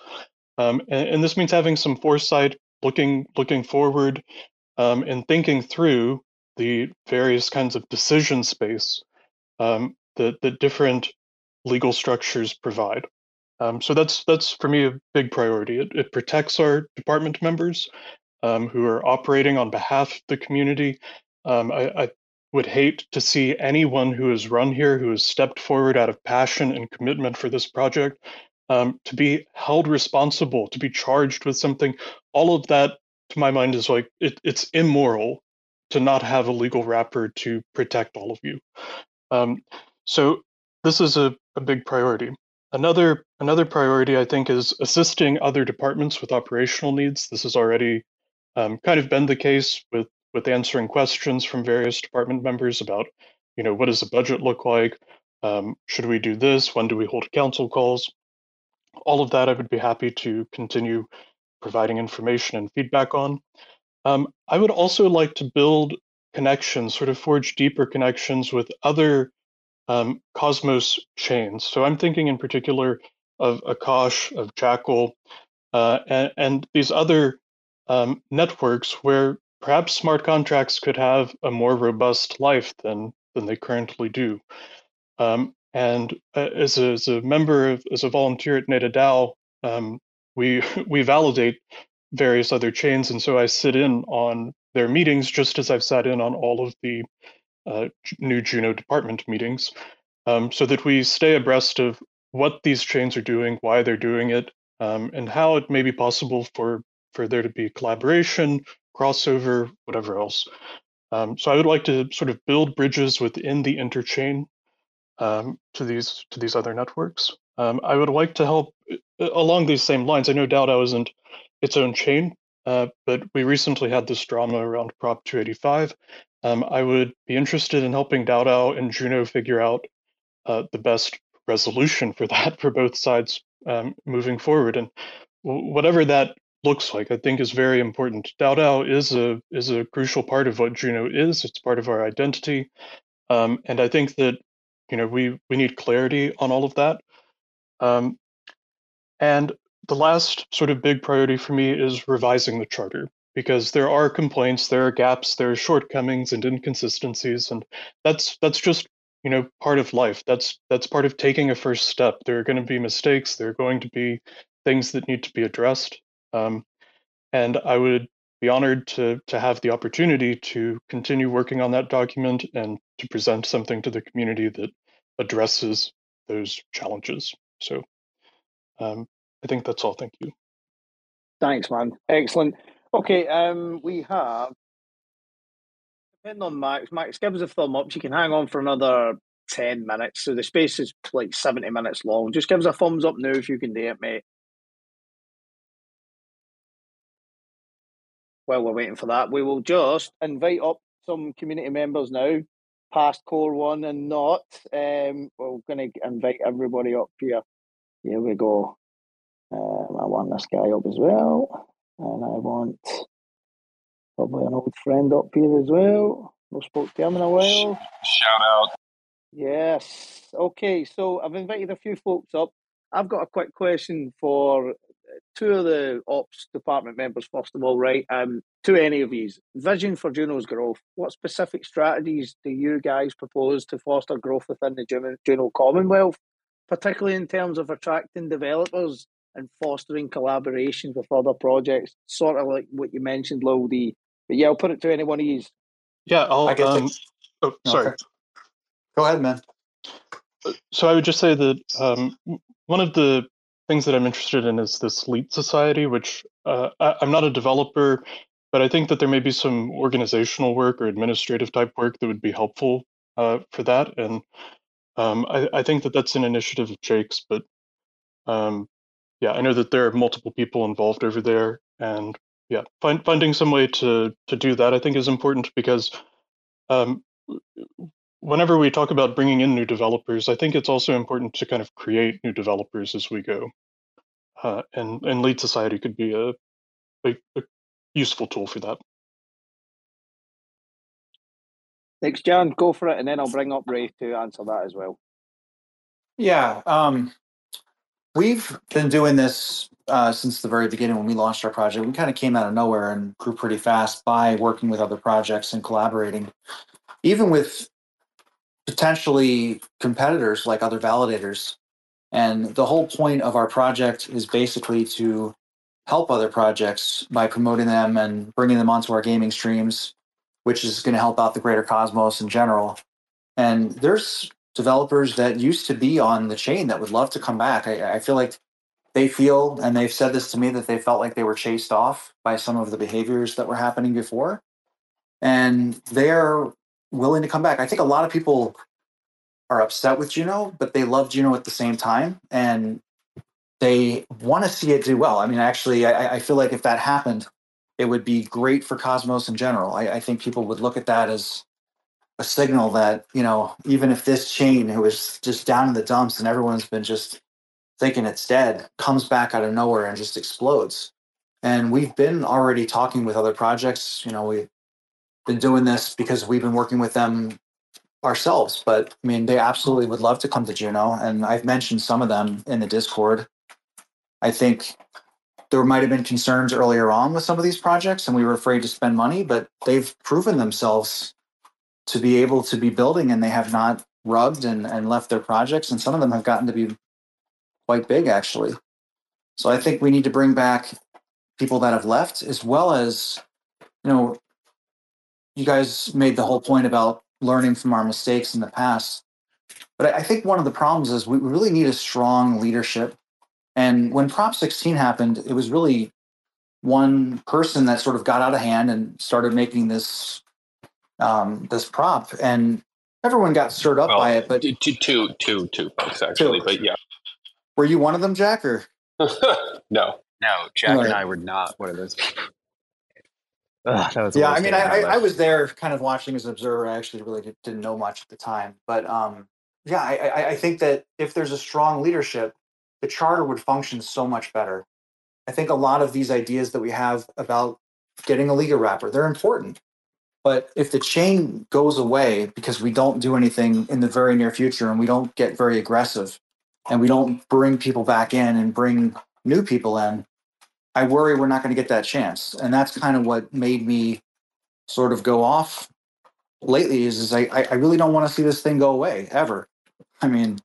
F: Um, and, and, this means having some foresight looking looking forward um, and thinking through the various kinds of decision space um, that that different legal structures provide. Um, so that's that's for me a big priority. It, it protects our department members um, who are operating on behalf of the community. Um, I, I, would hate to see anyone who has run here, who has stepped forward out of passion and commitment for this project, um, to be held responsible, to be charged with something. All of that, to my mind, is like it, it's immoral to not have a legal wrapper to protect all of you. Um, so this is a, a big priority. Another another priority, I think, is assisting other departments with operational needs. This has already um, kind of been the case with with answering questions from various department members about, you know, what does the budget look like? Um, should we do this? When do we hold council calls? All of that I would be happy to continue providing information and feedback on. Um, I would also like to build connections, sort of forge deeper connections with other um, Cosmos chains. So I'm thinking in particular of Akash, of Jackal, uh, and, and, these other um, networks where perhaps smart contracts could have a more robust life than than they currently do. Um, and uh, as, a, as a member of, as a volunteer at Neta DAO, um, we *laughs* we validate various other chains, and so I sit in on their meetings just as I've sat in on all of the uh, new Juno department meetings, um, so that we stay abreast of what these chains are doing, why they're doing it, um, and how it may be possible for for there to be collaboration, crossover, whatever else. Um, so I would like to sort of build bridges within the interchain um, to these to these other networks. Um, I would like to help uh, along these same lines. I know DAO isn't its own chain, uh, but we recently had this drama around Prop 285. Um, I would be interested in helping DAO and Juno figure out uh, the best resolution for *laughs* that for both sides um, moving forward. And whatever that looks like, I think is very important. DAO is a is a crucial part of what Juno is. It's part of our identity, um, and I think that you know we we need clarity on all of that. Um, and the last sort of big priority for me is revising the charter because there are complaints, there are gaps, there are shortcomings and inconsistencies, and that's that's just you know part of life. That's that's part of taking a first step. There are going to be mistakes. There are going to be things that need to be addressed. Um, and I would be honored to to have the opportunity to continue working on that document and to present something to the community that addresses those challenges. So um, I think that's all. Thank you.
A: Thanks, man. Excellent. Okay, um, we have depending on Max. Max, give us a thumb up. You can hang on for another ten minutes. So the space is like seventy minutes long. Just give us a thumbs up now if you can do it, mate. While we're waiting for that, we will just invite up some community members now, past core one and not. Um, we're going to invite everybody up here. Here we go. Um, I want this guy up as well. And I want probably an old friend up here as well. No spoke to him in a while.
G: Shout out.
A: Yes. Okay, so I've invited a few folks up. I've got a quick question for two of the ops department members, first of all, right? Um, to any of these, vision for Juno's growth. What specific strategies do you guys propose to foster growth within the Juno, Juno Commonwealth, particularly in terms of attracting developers and fostering collaborations with other projects? Sort of like what you mentioned, Lil D. But yeah, I'll put it to any one of these.
F: Yeah, I'll. I guess um, oh, sorry. Okay.
H: Go ahead, man.
F: So I would just say that um, one of the things that I'm interested in is this Leet Society, which uh, I, am not a developer, but I think that there may be some organizational work or administrative type work that would be helpful uh, for that. And um, I, I, think that that's an initiative of Jake's, but um, yeah, I know that there are multiple people involved over there, and yeah, find, finding some way to to do that I think is important because um, whenever we talk about bringing in new developers, I think it's also important to kind of create new developers as we go. Uh, and and Leet Society could be a, a, a, useful tool for that.
A: Thanks, John. Go for it, and then I'll bring up Ray to answer that as well.
H: Yeah, um, we've been doing this uh, since the very beginning when we launched our project. We kind of came out of nowhere and grew pretty fast by working with other projects and collaborating. Even with potentially competitors like other validators. And the whole point of our project is basically to help other projects by promoting them and bringing them onto our gaming streams, which is going to help out the greater cosmos in general. And there's developers that used to be on the chain that would love to come back. I, I feel like they feel, and they've said this to me, that they felt like they were chased off by some of the behaviors that were happening before. And they're willing to come back. I think a lot of people are upset with Juno, but they love Juno at the same time, and they want to see it do well. I mean, actually, I, I, feel like if that happened, it would be great for Cosmos in general. I, I, think people would look at that as a signal that you know, even if this chain, who is just down in the dumps and everyone's been just thinking it's dead, comes back out of nowhere and just explodes. And we've been already talking with other projects. You know, we been doing this because we've been working with them ourselves. But I mean, they absolutely would love to come to Juno, and I've mentioned some of them in the Discord. I think there might have been concerns earlier on with some of these projects, and we were afraid to spend money, but they've proven themselves to be able to be building, and they have not rubbed and, and left their projects, and some of them have gotten to be quite big actually. So I think we need to bring back people that have left, as well as, you know, you guys made the whole point about learning from our mistakes in the past. But I think one of the problems is we really need a strong leadership. And when Prop 16 happened, it was really one person that sort of got out of hand and started making this um, this prop, and everyone got stirred up
G: Well,
H: by it. But
G: two, two, two, two folks actually, but yeah.
H: were you one of them, Jack? Or *laughs*
G: no,
I: No, Jack
H: Right.
I: and I were not one of those people. Ugh, that was
H: yeah, I mean, I, I, I was there, kind of watching as an observer. I actually really did, didn't know much at the time, but um, yeah, I, I, I think that if there's a strong leadership, the charter would function so much better. I think a lot of these ideas that we have about getting a legal wrapper, they're important. But if the chain goes away because we don't do anything in the very near future and we don't get very aggressive and we don't bring people back in and bring new people in, I worry we're not going to get that chance. And that's kind of what made me sort of go off lately is, is I, I I really don't want to see this thing go away ever. I mean,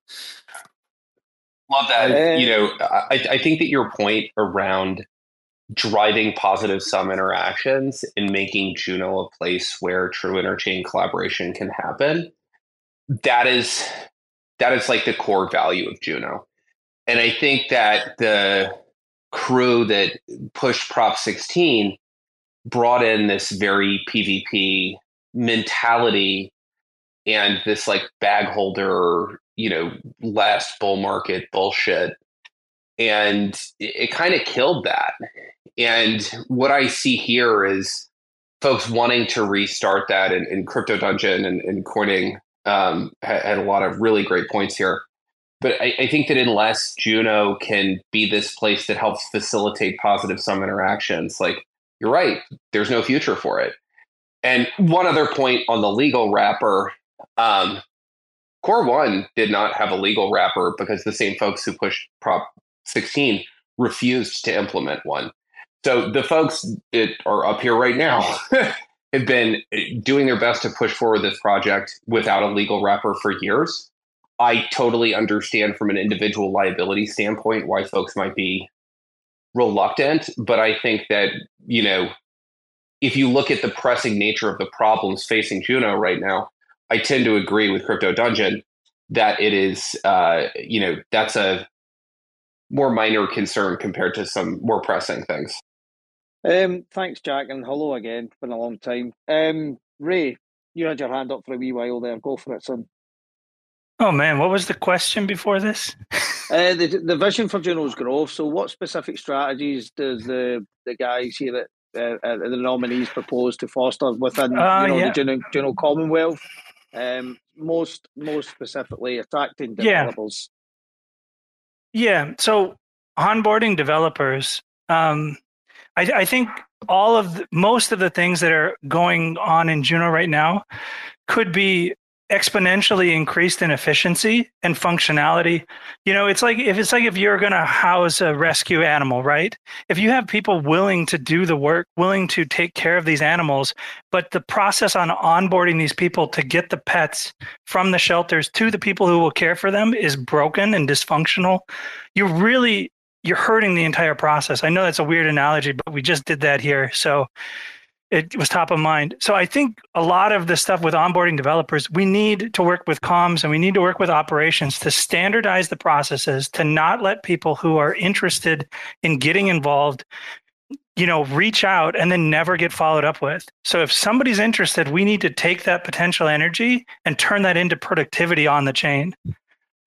G: Love that. You know, I, I think that your point around driving positive sum interactions and making Juno a place where true interchain collaboration can happen, that is that is like the core value of Juno. And I think that the crew that pushed Prop 16 brought in this very PvP mentality and this like bag holder, you know, last bull market bullshit. And it, it kind of killed that. And what I see here is folks wanting to restart that and crypto dungeon and, and coining um, had, had a lot of really great points here. But I, I think that unless Juno can be this place that helps facilitate positive sum interactions, like you're right, there's no future for it. And one other point on the legal wrapper, um, Core One did not have a legal wrapper because the same folks who pushed Prop 16 refused to implement one. So the folks that are up here right now *laughs* have been doing their best to push forward this project without a legal wrapper for years. I totally understand from an individual liability standpoint why folks might be reluctant, but I think that, you know, if you look at the pressing nature of the problems facing Juno right now, I tend to agree with Crypto Dungeon that it is, uh, you know, that's a more minor concern compared to some more pressing things.
A: Um, thanks, Jack, and hello again. Been a long time. Um, Ray, you had your hand up for a wee while there. Go for it, son.
D: Oh man, what was the question before this? *laughs*
A: Uh, the the vision for Juno's growth. So, what specific strategies does the the guys here at uh, uh, the nominees propose to foster within
D: Uh,
A: you know
D: yeah.
A: the Juno, Juno Commonwealth? Um, most most specifically, attracting
D: Yeah.
A: developers.
D: Yeah. So onboarding developers, um, I, I think all of the, most of the things that are going on in Juno right now could be exponentially increased in efficiency and functionality. You know, it's like if it's like if you're going to house a rescue animal, right? If you have people willing to do the work, willing to take care of these animals, but the process on onboarding these people to get the pets from the shelters to the people who will care for them is broken and dysfunctional, You're really you're hurting the entire process. I know that's a weird analogy, but we just did that here. So it was top of mind. So I think a lot of the stuff with onboarding developers, we need to work with comms and we need to work with operations to standardize the processes, to not let people who are interested in getting involved, you know, reach out and then never get followed up with. So if somebody's interested, we need to take that potential energy and turn that into productivity on the chain.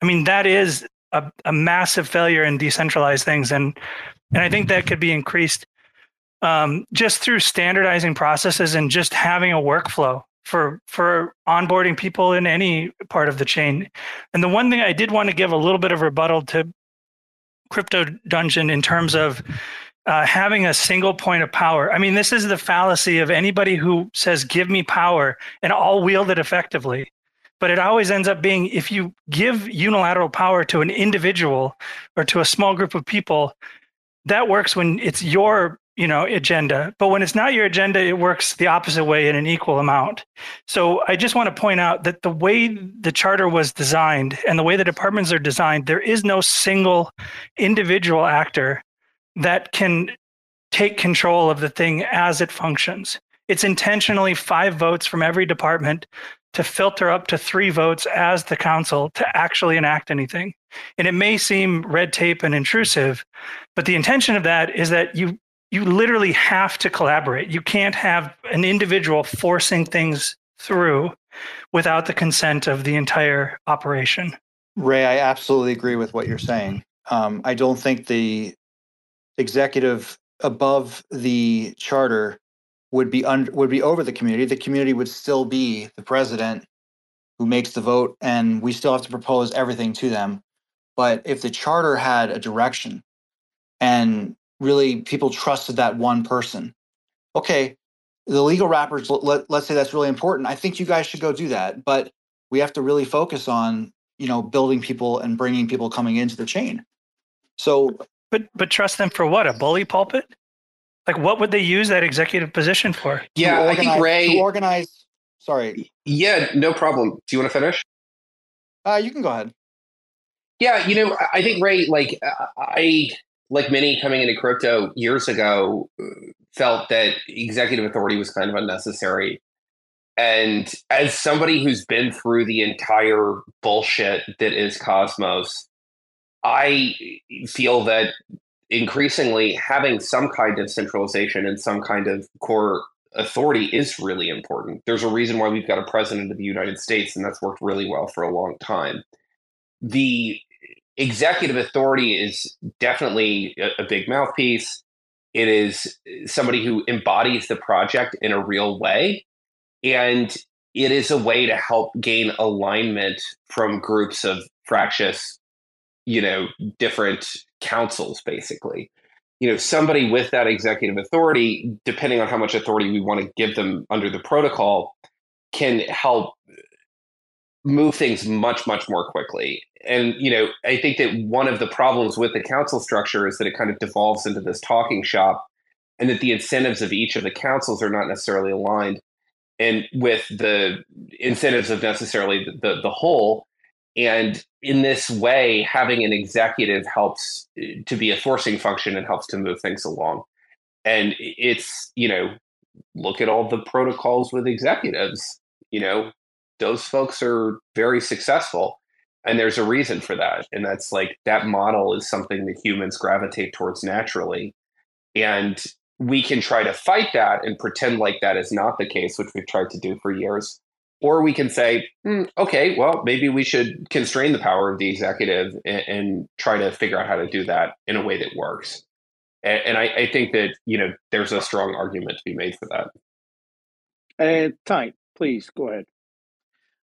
D: I mean, that is a, a massive failure in decentralized things. And and I think that could be increased um, just through standardizing processes and just having a workflow for for onboarding people in any part of the chain. And the one thing I did want to give a little bit of rebuttal to Crypto Dungeon in terms of uh, having a single point of power. I mean, this is the fallacy of anybody who says, "Give me power," and I'll wield it effectively. but it always ends up being if you give unilateral power to an individual or to a small group of people, that works when it's your you know agenda. But when it's not your agenda it works the opposite way in an equal amount. So i just want to point out that the way the charter was designed and the way the departments are designed there is no single individual actor that can take control of the thing as it functions. It's intentionally five votes from every department to filter up to three votes as the council to actually enact anything. And it may seem red tape and intrusive, but the intention of that is that you you literally have to collaborate. You can't have an individual forcing things through without the consent of the entire operation.
H: Ray, I absolutely agree with what you're saying. Um, I don't think the executive above the charter would be would be over the community. The community would still be the president who makes the vote, and we still have to propose everything to them. But if the charter had a direction and really people trusted that one person, okay, the legal wrappers, let, let's say that's really important. I think you guys should go do that. But we have to really focus on, you know, building people and bringing people coming into the chain. So,
D: but but trust them for what? A bully pulpit? Like, what would they use that executive position for?
G: Yeah,
H: organize,
G: I think Ray.
H: to organize. Sorry.
G: Yeah, no problem. Do you want to finish?
H: Uh, you can go ahead.
G: Yeah, you know, I think Ray, like I, like many coming into crypto years ago, felt that executive authority was kind of unnecessary. And as somebody who's been through the entire bullshit that is Cosmos, I feel that increasingly having some kind of centralization and some kind of core authority is really important. There's a reason why we've got a president of the United States, and that's worked really well for a long time. The executive authority is definitely a, a big mouthpiece. It is somebody who embodies the project in a real way. And it is a way to help gain alignment from groups of fractious, you know, different councils, basically. You know, somebody with that executive authority, depending on how much authority we want to give them under the protocol, can help move things much, much more quickly. And, you know, I think that one of the problems with the council structure is that it kind of devolves into this talking shop and that the incentives of each of the councils are not necessarily aligned and with the incentives of necessarily the, the, the whole. And in this way, having an executive helps uh, to be a forcing function and helps to move things along. And it's, you know, look at all the protocols with executives. You know, those folks are very successful. And there's a reason for that. And that's like that model is something that humans gravitate towards naturally. And we can try to fight that and pretend like that is not the case, which we've tried to do for years. Or we can say, mm, okay, well, maybe we should constrain the power of the executive and, and, try to figure out how to do that in a way that works. And, and I, I, think that you know there's a strong argument to be made for that.
A: Uh, Ty, please go ahead.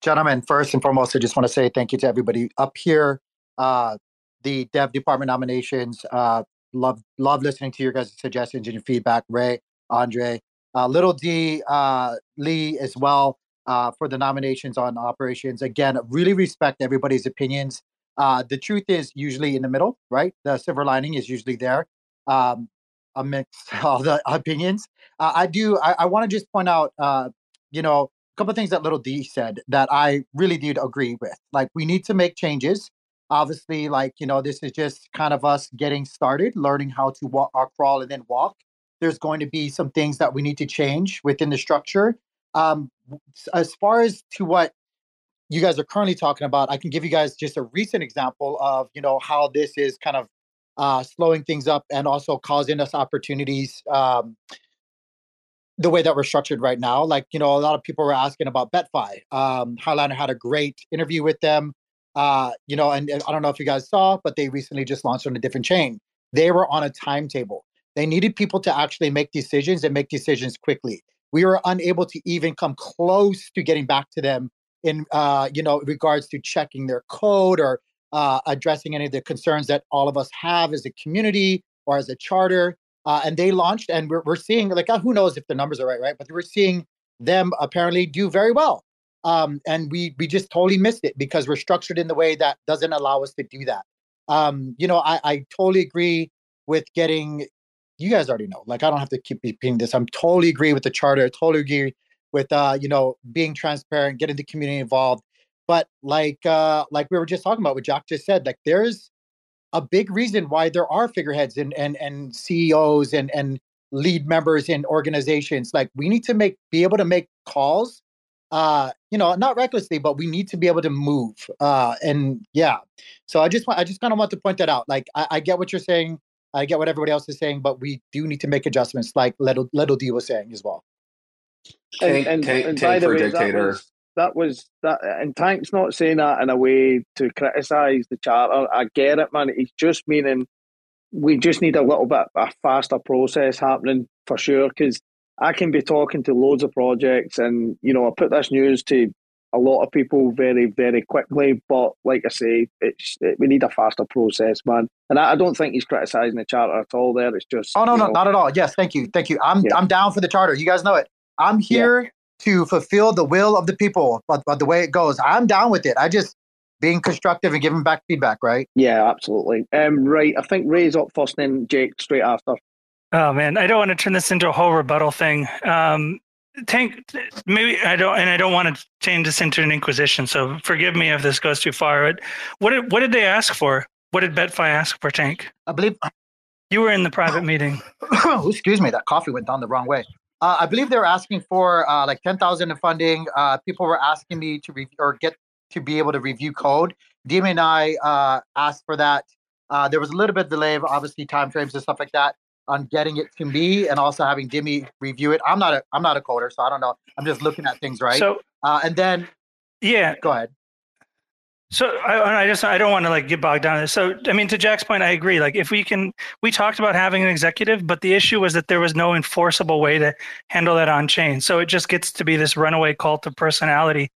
J: Gentlemen, first and foremost, I just want to say thank you to everybody up here. Uh, the dev department nominations. Uh, love love listening to your guys' suggestions and your feedback. Ray, Andre, uh, Little D, uh, Lee as well uh, for the nominations on operations. Again, really respect everybody's opinions. Uh, the truth is usually in the middle, right? The silver lining is usually there um, amidst *laughs* all the opinions. Uh, I do. I, I want to just point out, uh, you know, couple of things that Little D said that I really did agree with. Like, we need to make changes. Obviously, like you know, this is just kind of us getting started, learning how to walk, uh, crawl, and then walk. There's going to be some things that we need to change within the structure um, as far as to what you guys are currently talking about, I can give you guys just a recent example of you know how this is kind of uh, slowing things up and also causing us opportunities. Um, the way that we're structured right now, like you know, a lot of people were asking about BetFi. Um, Highlander had a great interview with them. Uh, you know, and, and I don't know if you guys saw, but they recently just launched on a different chain. They were on a timetable. They needed people to actually make decisions and make decisions quickly we were unable to even come close to getting back to them in uh, you know regards to checking their code or uh, addressing any of the concerns that all of us have as a community or as a charter. Uh, and they launched, and we're, we're seeing like uh, who knows if the numbers are right, right? But we're seeing them apparently do very well. um, and we we just totally missed it because we're structured in the way that doesn't allow us to do that. Um, you know, I, I totally agree with getting. You guys already know. Like, I don't have to keep repeating this. I'm totally agree with the charter. Totally agree with uh, you know, being transparent, getting the community involved. But like uh, like we were just talking about, what Jack just said, like there's a big reason why there are figureheads and and and CEOs and and lead members in organizations. Like we need to make be able to make calls uh, you know, not recklessly, but we need to be able to move. Uh, and yeah, so I just want, I just kind of want to point that out. Like, I, I, get what you're saying. I get what everybody else is saying, but we do need to make adjustments, like Little Little D was saying as well.
K: And, and, tank, and by the way, that was, that was that. And Tank's not saying that in a way to criticise the charter. I get it, man. He's just meaning we just need a little bit a faster process happening for sure because I can be talking to loads of projects, and you know, I put this news to a lot of people very, very quickly. But like I say, it's it, we need a faster process, man. And I, I, don't think he's criticising the charter at all. There, it's just
J: oh no, no, know, not at all. Yes, thank you, thank you. I'm yeah. I'm down for the charter. You guys know it. I'm here yeah. To fulfill the will of the people, but, but the way it goes, I'm down with it. I just being constructive and giving back feedback, right?
K: Yeah, absolutely. Um, right. I think Ray's up first, then Jake straight after.
D: Oh man, I don't want to turn this into a whole rebuttal thing. Um, Tank, maybe I don't, and I don't want to change this into an inquisition. So forgive me if this goes too far. But what did what did they ask for? What did BetFi ask for, Tank?
J: I believe
D: you were in the private meeting.
J: oh, *coughs* excuse me, that coffee went down the wrong way. Uh, I believe they were asking for uh, like ten thousand in funding. Uh, people were asking me to review or get to be able to review code. Dimi and I uh, asked for that. Uh, there was a little bit of delay, obviously time frames and stuff like that on getting it to me and also having Dimi review it. I'm not a I'm not a coder, so I don't know. I'm just looking at things, right?
D: So
J: uh, and then
D: yeah,
J: go ahead.
D: So I, I just I don't want to like get bogged down. So I mean, to Jack's point, I agree. Like if we can, we talked about having an executive, but the issue was that there was no enforceable way to handle that on chain. So it just gets to be this runaway cult of personality.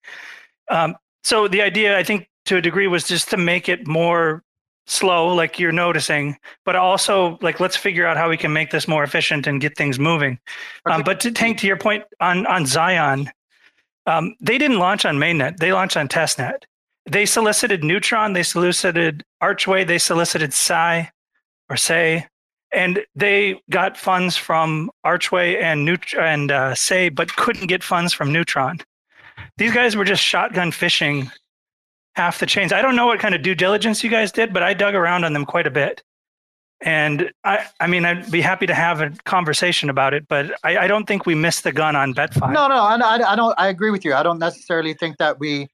D: Um, so the idea, I think, to a degree, was just to make it more slow like you're noticing but also like let's figure out how we can make this more efficient and get things moving um, but to tank to your point on on zion um, they didn't launch on mainnet they launched on testnet they solicited neutron they solicited archway they solicited psi or Sei and they got funds from archway and Neut- and uh, Sei but couldn't get funds from neutron these guys were just shotgun fishing half the chains. I don't know what kind of due diligence you guys did, but I dug around on them quite a bit. And I, I mean, I'd be happy to have a conversation about it, but I, I don't think we missed the gun on BetFi.
J: No, no, I, I don't. I agree with you. I don't necessarily think that we.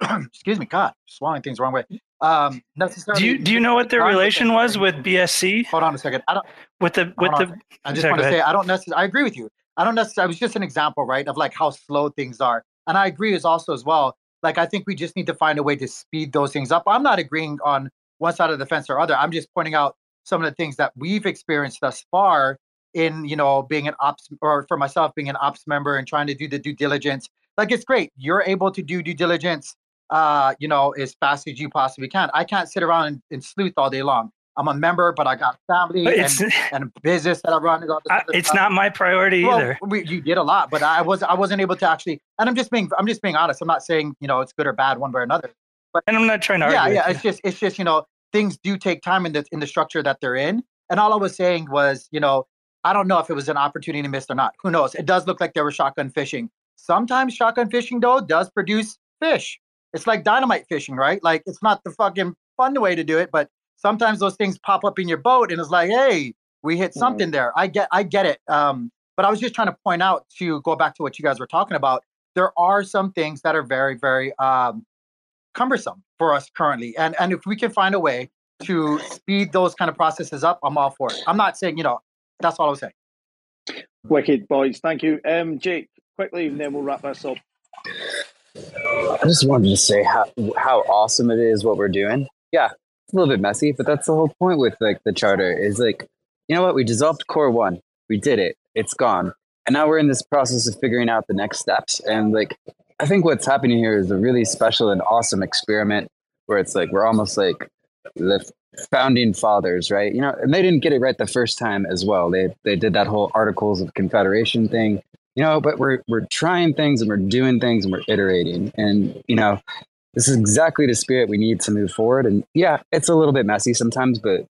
J: *clears throat* excuse me, God, swallowing things the wrong way. Um, necessarily.
D: Do you do you know what their relation was with BSC?
J: Hold on a second. I don't.
D: With the with the.
J: I just want to say I don't necessarily. I agree with you. I don't necessarily. It was just an example, right, of like how slow things are, and I agree as also as well like I think we just need to find a way to speed those things up. I'm not agreeing on one side of the fence or other. I'm just pointing out some of the things that we've experienced thus far in, you know, being an ops or for myself being an ops member and trying to do the due diligence. Like it's great. You're able to do due diligence uh, you know, as fast as you possibly can. I can't sit around and, and sleuth all day long. I'm a member, but I got family and, *laughs* and business that I run.
D: I, it's not my priority well, either.
J: We, you did a lot, but I was I wasn't able to actually. And I'm just being I'm just being honest. I'm not saying you know it's good or bad one way or another.
D: But and I'm not trying to.
J: Yeah, yeah. It's just it's just you know things do take time in the in the structure that they're in. And all I was saying was you know I don't know if it was an opportunity to miss or not. Who knows? It does look like they were shotgun fishing. Sometimes shotgun fishing though does produce fish. It's like dynamite fishing, right? Like it's not the fucking fun way to do it, but sometimes those things pop up in your boat and it's like, hey, we hit something mm-hmm. there. I get I get it. Um, but I was just trying to point out to go back to what you guys were talking about. There are some things that are very, very um, cumbersome for us currently. And and if we can find a way to speed those kind of processes up, I'm all for it. I'm not saying, you know, that's all I was saying.
K: Wicked boys, thank you. Um Jake, quickly and then we'll wrap this up.
I: I just wanted to say how how awesome it is what we're doing. Yeah, it's a little bit messy, but that's the whole point with like the charter is like, you know what? We dissolved core one. We did it. It's gone. And now we're in this process of figuring out the next steps. And like, I think what's happening here is a really special and awesome experiment where it's like, we're almost like the founding fathers, right? You know, and they didn't get it right the first time as well. They, they did that whole Articles of Confederation thing. you know, but we're we're trying things and we're doing things and we're iterating. And, you know, this is exactly the spirit we need to move forward. And yeah, it's a little bit messy sometimes, but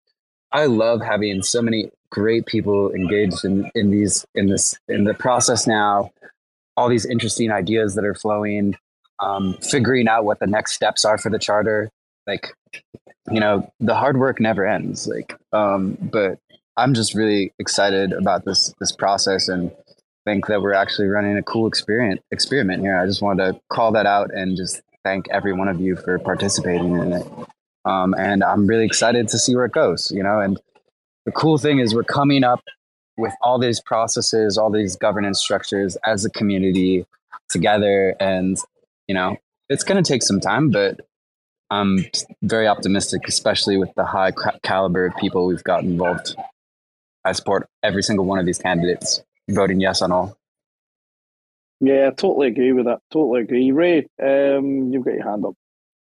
I: I love having so many great people engaged in, in these in this in the process now, all these interesting ideas that are flowing, um, figuring out what the next steps are for the charter. Like, you know, the hard work never ends. Like, um, but I'm just really excited about this this process and think that we're actually running a cool experiment experiment here. I just wanted to call that out and just thank every one of you for participating in it. Um, and I'm really excited to see where it goes. You know, and the cool thing is we're coming up with all these processes, all these governance structures as a community together, and you know, it's going to take some time, but I'm very optimistic, especially with the high caliber of people we've got involved. I support every single one of these candidates, voting yes on all.
A: Yeah, I totally agree with that. Totally agree. Ray, um, you've got your hand up.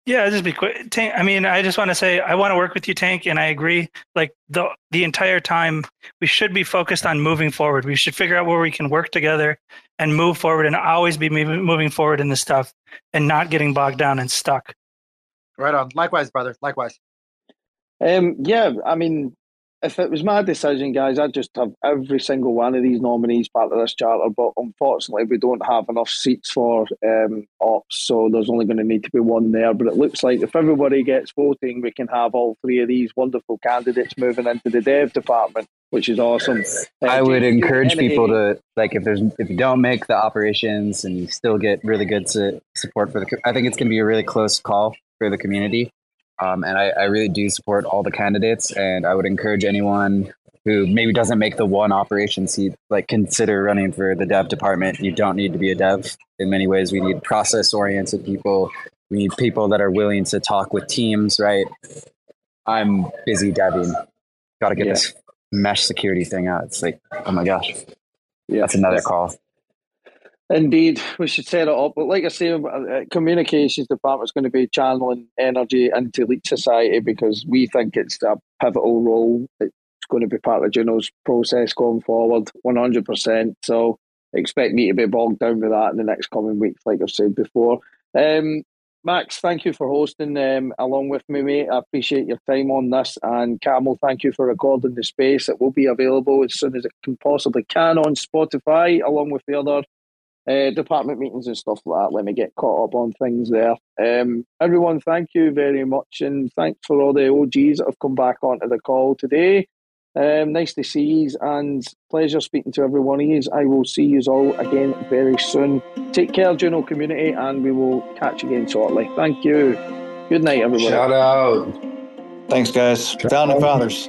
D: Yeah, just be quick. Tank, I mean, I just want to say I want to work with you, Tank, and I agree. Like the the entire time, we should be focused on moving forward. We should figure out where we can work together and move forward, and always be moving moving forward in this stuff, and not getting bogged down and stuck.
J: Right on. Likewise, brother. Likewise.
A: Um, yeah, I mean, if it was my decision, guys, I'd just have every single one of these nominees part of this charter. But unfortunately, we don't have enough seats for um, ops, so there's only going to need to be one there. But it looks like if everybody gets voting, we can have all three of these wonderful candidates moving into the dev department, which is awesome.
I: I would encourage people to like if there's if you don't make the operations and you still get really good support for the. I think it's going to be a really close call for the community. Um, and I, I, really do support all the candidates, and I would encourage anyone who maybe doesn't make the one operation seat, like consider running for the dev department. You don't need to be a dev. In many ways, we need process-oriented people. We need people that are willing to talk with teams. Right? I'm busy deving. Got to get yeah. this mesh security thing out. It's like, oh my gosh, yeah, that's another call.
A: Indeed, we should set it up. But like I say, uh, communications department is going to be channeling energy into Leech Society because we think it's a pivotal role. It's going to be part of Juno's process going forward, one hundred percent. So expect me to be bogged down with that in the next coming weeks, like I've said before. Um, Max, thank you for hosting um, along with me, mate. I appreciate your time on this. And Camel, thank you for recording the space. It will be available as soon as it can possibly can on Spotify, along with the other uh, department meetings and stuff like that. Let me get caught up on things there. Um, everyone, thank you very much, and thanks for all the OGs that have come back onto the call today. Um, nice to see you, and pleasure speaking to every one of you. I will see you all again very soon. Take care, Juno community, and we will catch you again shortly. Thank you. Good night, everybody.
G: Shout out.
L: Thanks, guys. Founding fathers.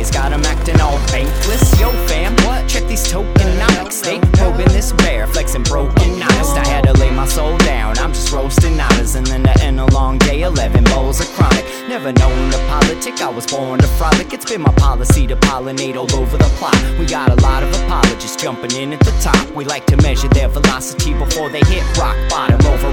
M: days, got them acting all bankless. Yo, fam, what? Check these tokenomics. They probing this bear, flexing broken honest. I had to lay my soul down. I'm just roasting honors, and then to end a long day, 11 bowls of chronic. Never known to politic, I was born to frolic. It's been my policy to pollinate all over the plot. We got a lot of apologists jumping in at the top. We like to measure their velocity before they hit rock bottom over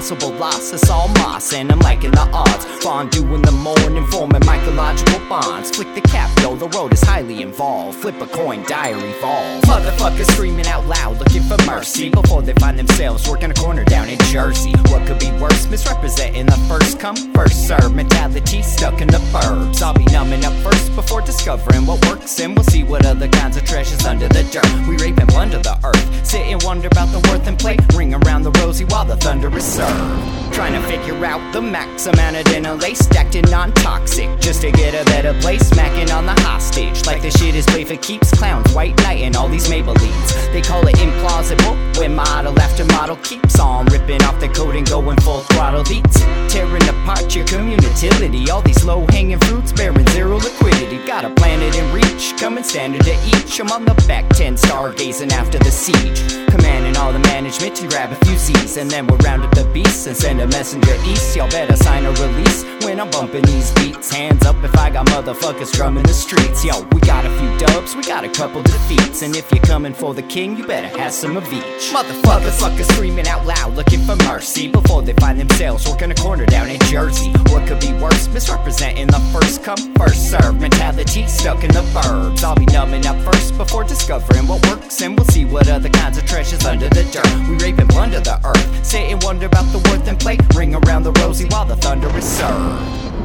M: impossible loss. It's all moss, and I'm liking the odds. Fondue in the morning, forming mycological bonds. Flick the cap, the road is highly involved. Flip a coin, diary falls. Motherfuckers screaming out loud, looking for mercy before they find themselves working a corner down in Jersey. What could be worse? Misrepresenting the first come, first serve mentality stuck in the burbs. I'll be numbing up first before discovering what works, and we'll see what other kinds of treasures under the dirt. We rape and plunder the earth, sit and wonder about the worth and play. Ring around the rosy while the thunder is served. Trying to figure out the max amount of lace stacked in non toxic just to get a better place. Smacking on the hostage like the shit is play for keeps. Clown white knight and all these Maybellines. They call it implausible when model after model keeps on ripping off the coat and going full throttle beats. Tearing apart your community. All these low hanging fruits bearing zero liquidity. Got a planet in reach, coming standard to each. I'm on the back 10, stargazing after the siege. Commanding all the management to grab a few Z's. And then we'll round up the beasts and send a messenger east. Y'all better sign a release when I'm bumping these beats. Hands up if I got motherfuckers drumming the streets. Yo, we got a few dubs, we got a couple defeats. And if you're coming for the king, you better have some of each. Motherfuckers, fuckers screaming out loud, looking for mercy before they find themselves working a corner down in Jersey. What could be worse? Misrepresenting the first come, first serve mentality stuck in the burbs. I'll be numbing up first before discovering what works, and we'll see what other kinds of treasures under the dirt. We rape and plunder the earth, sit and wonder about the worth and play. Ring around the rosy while the thunder is served.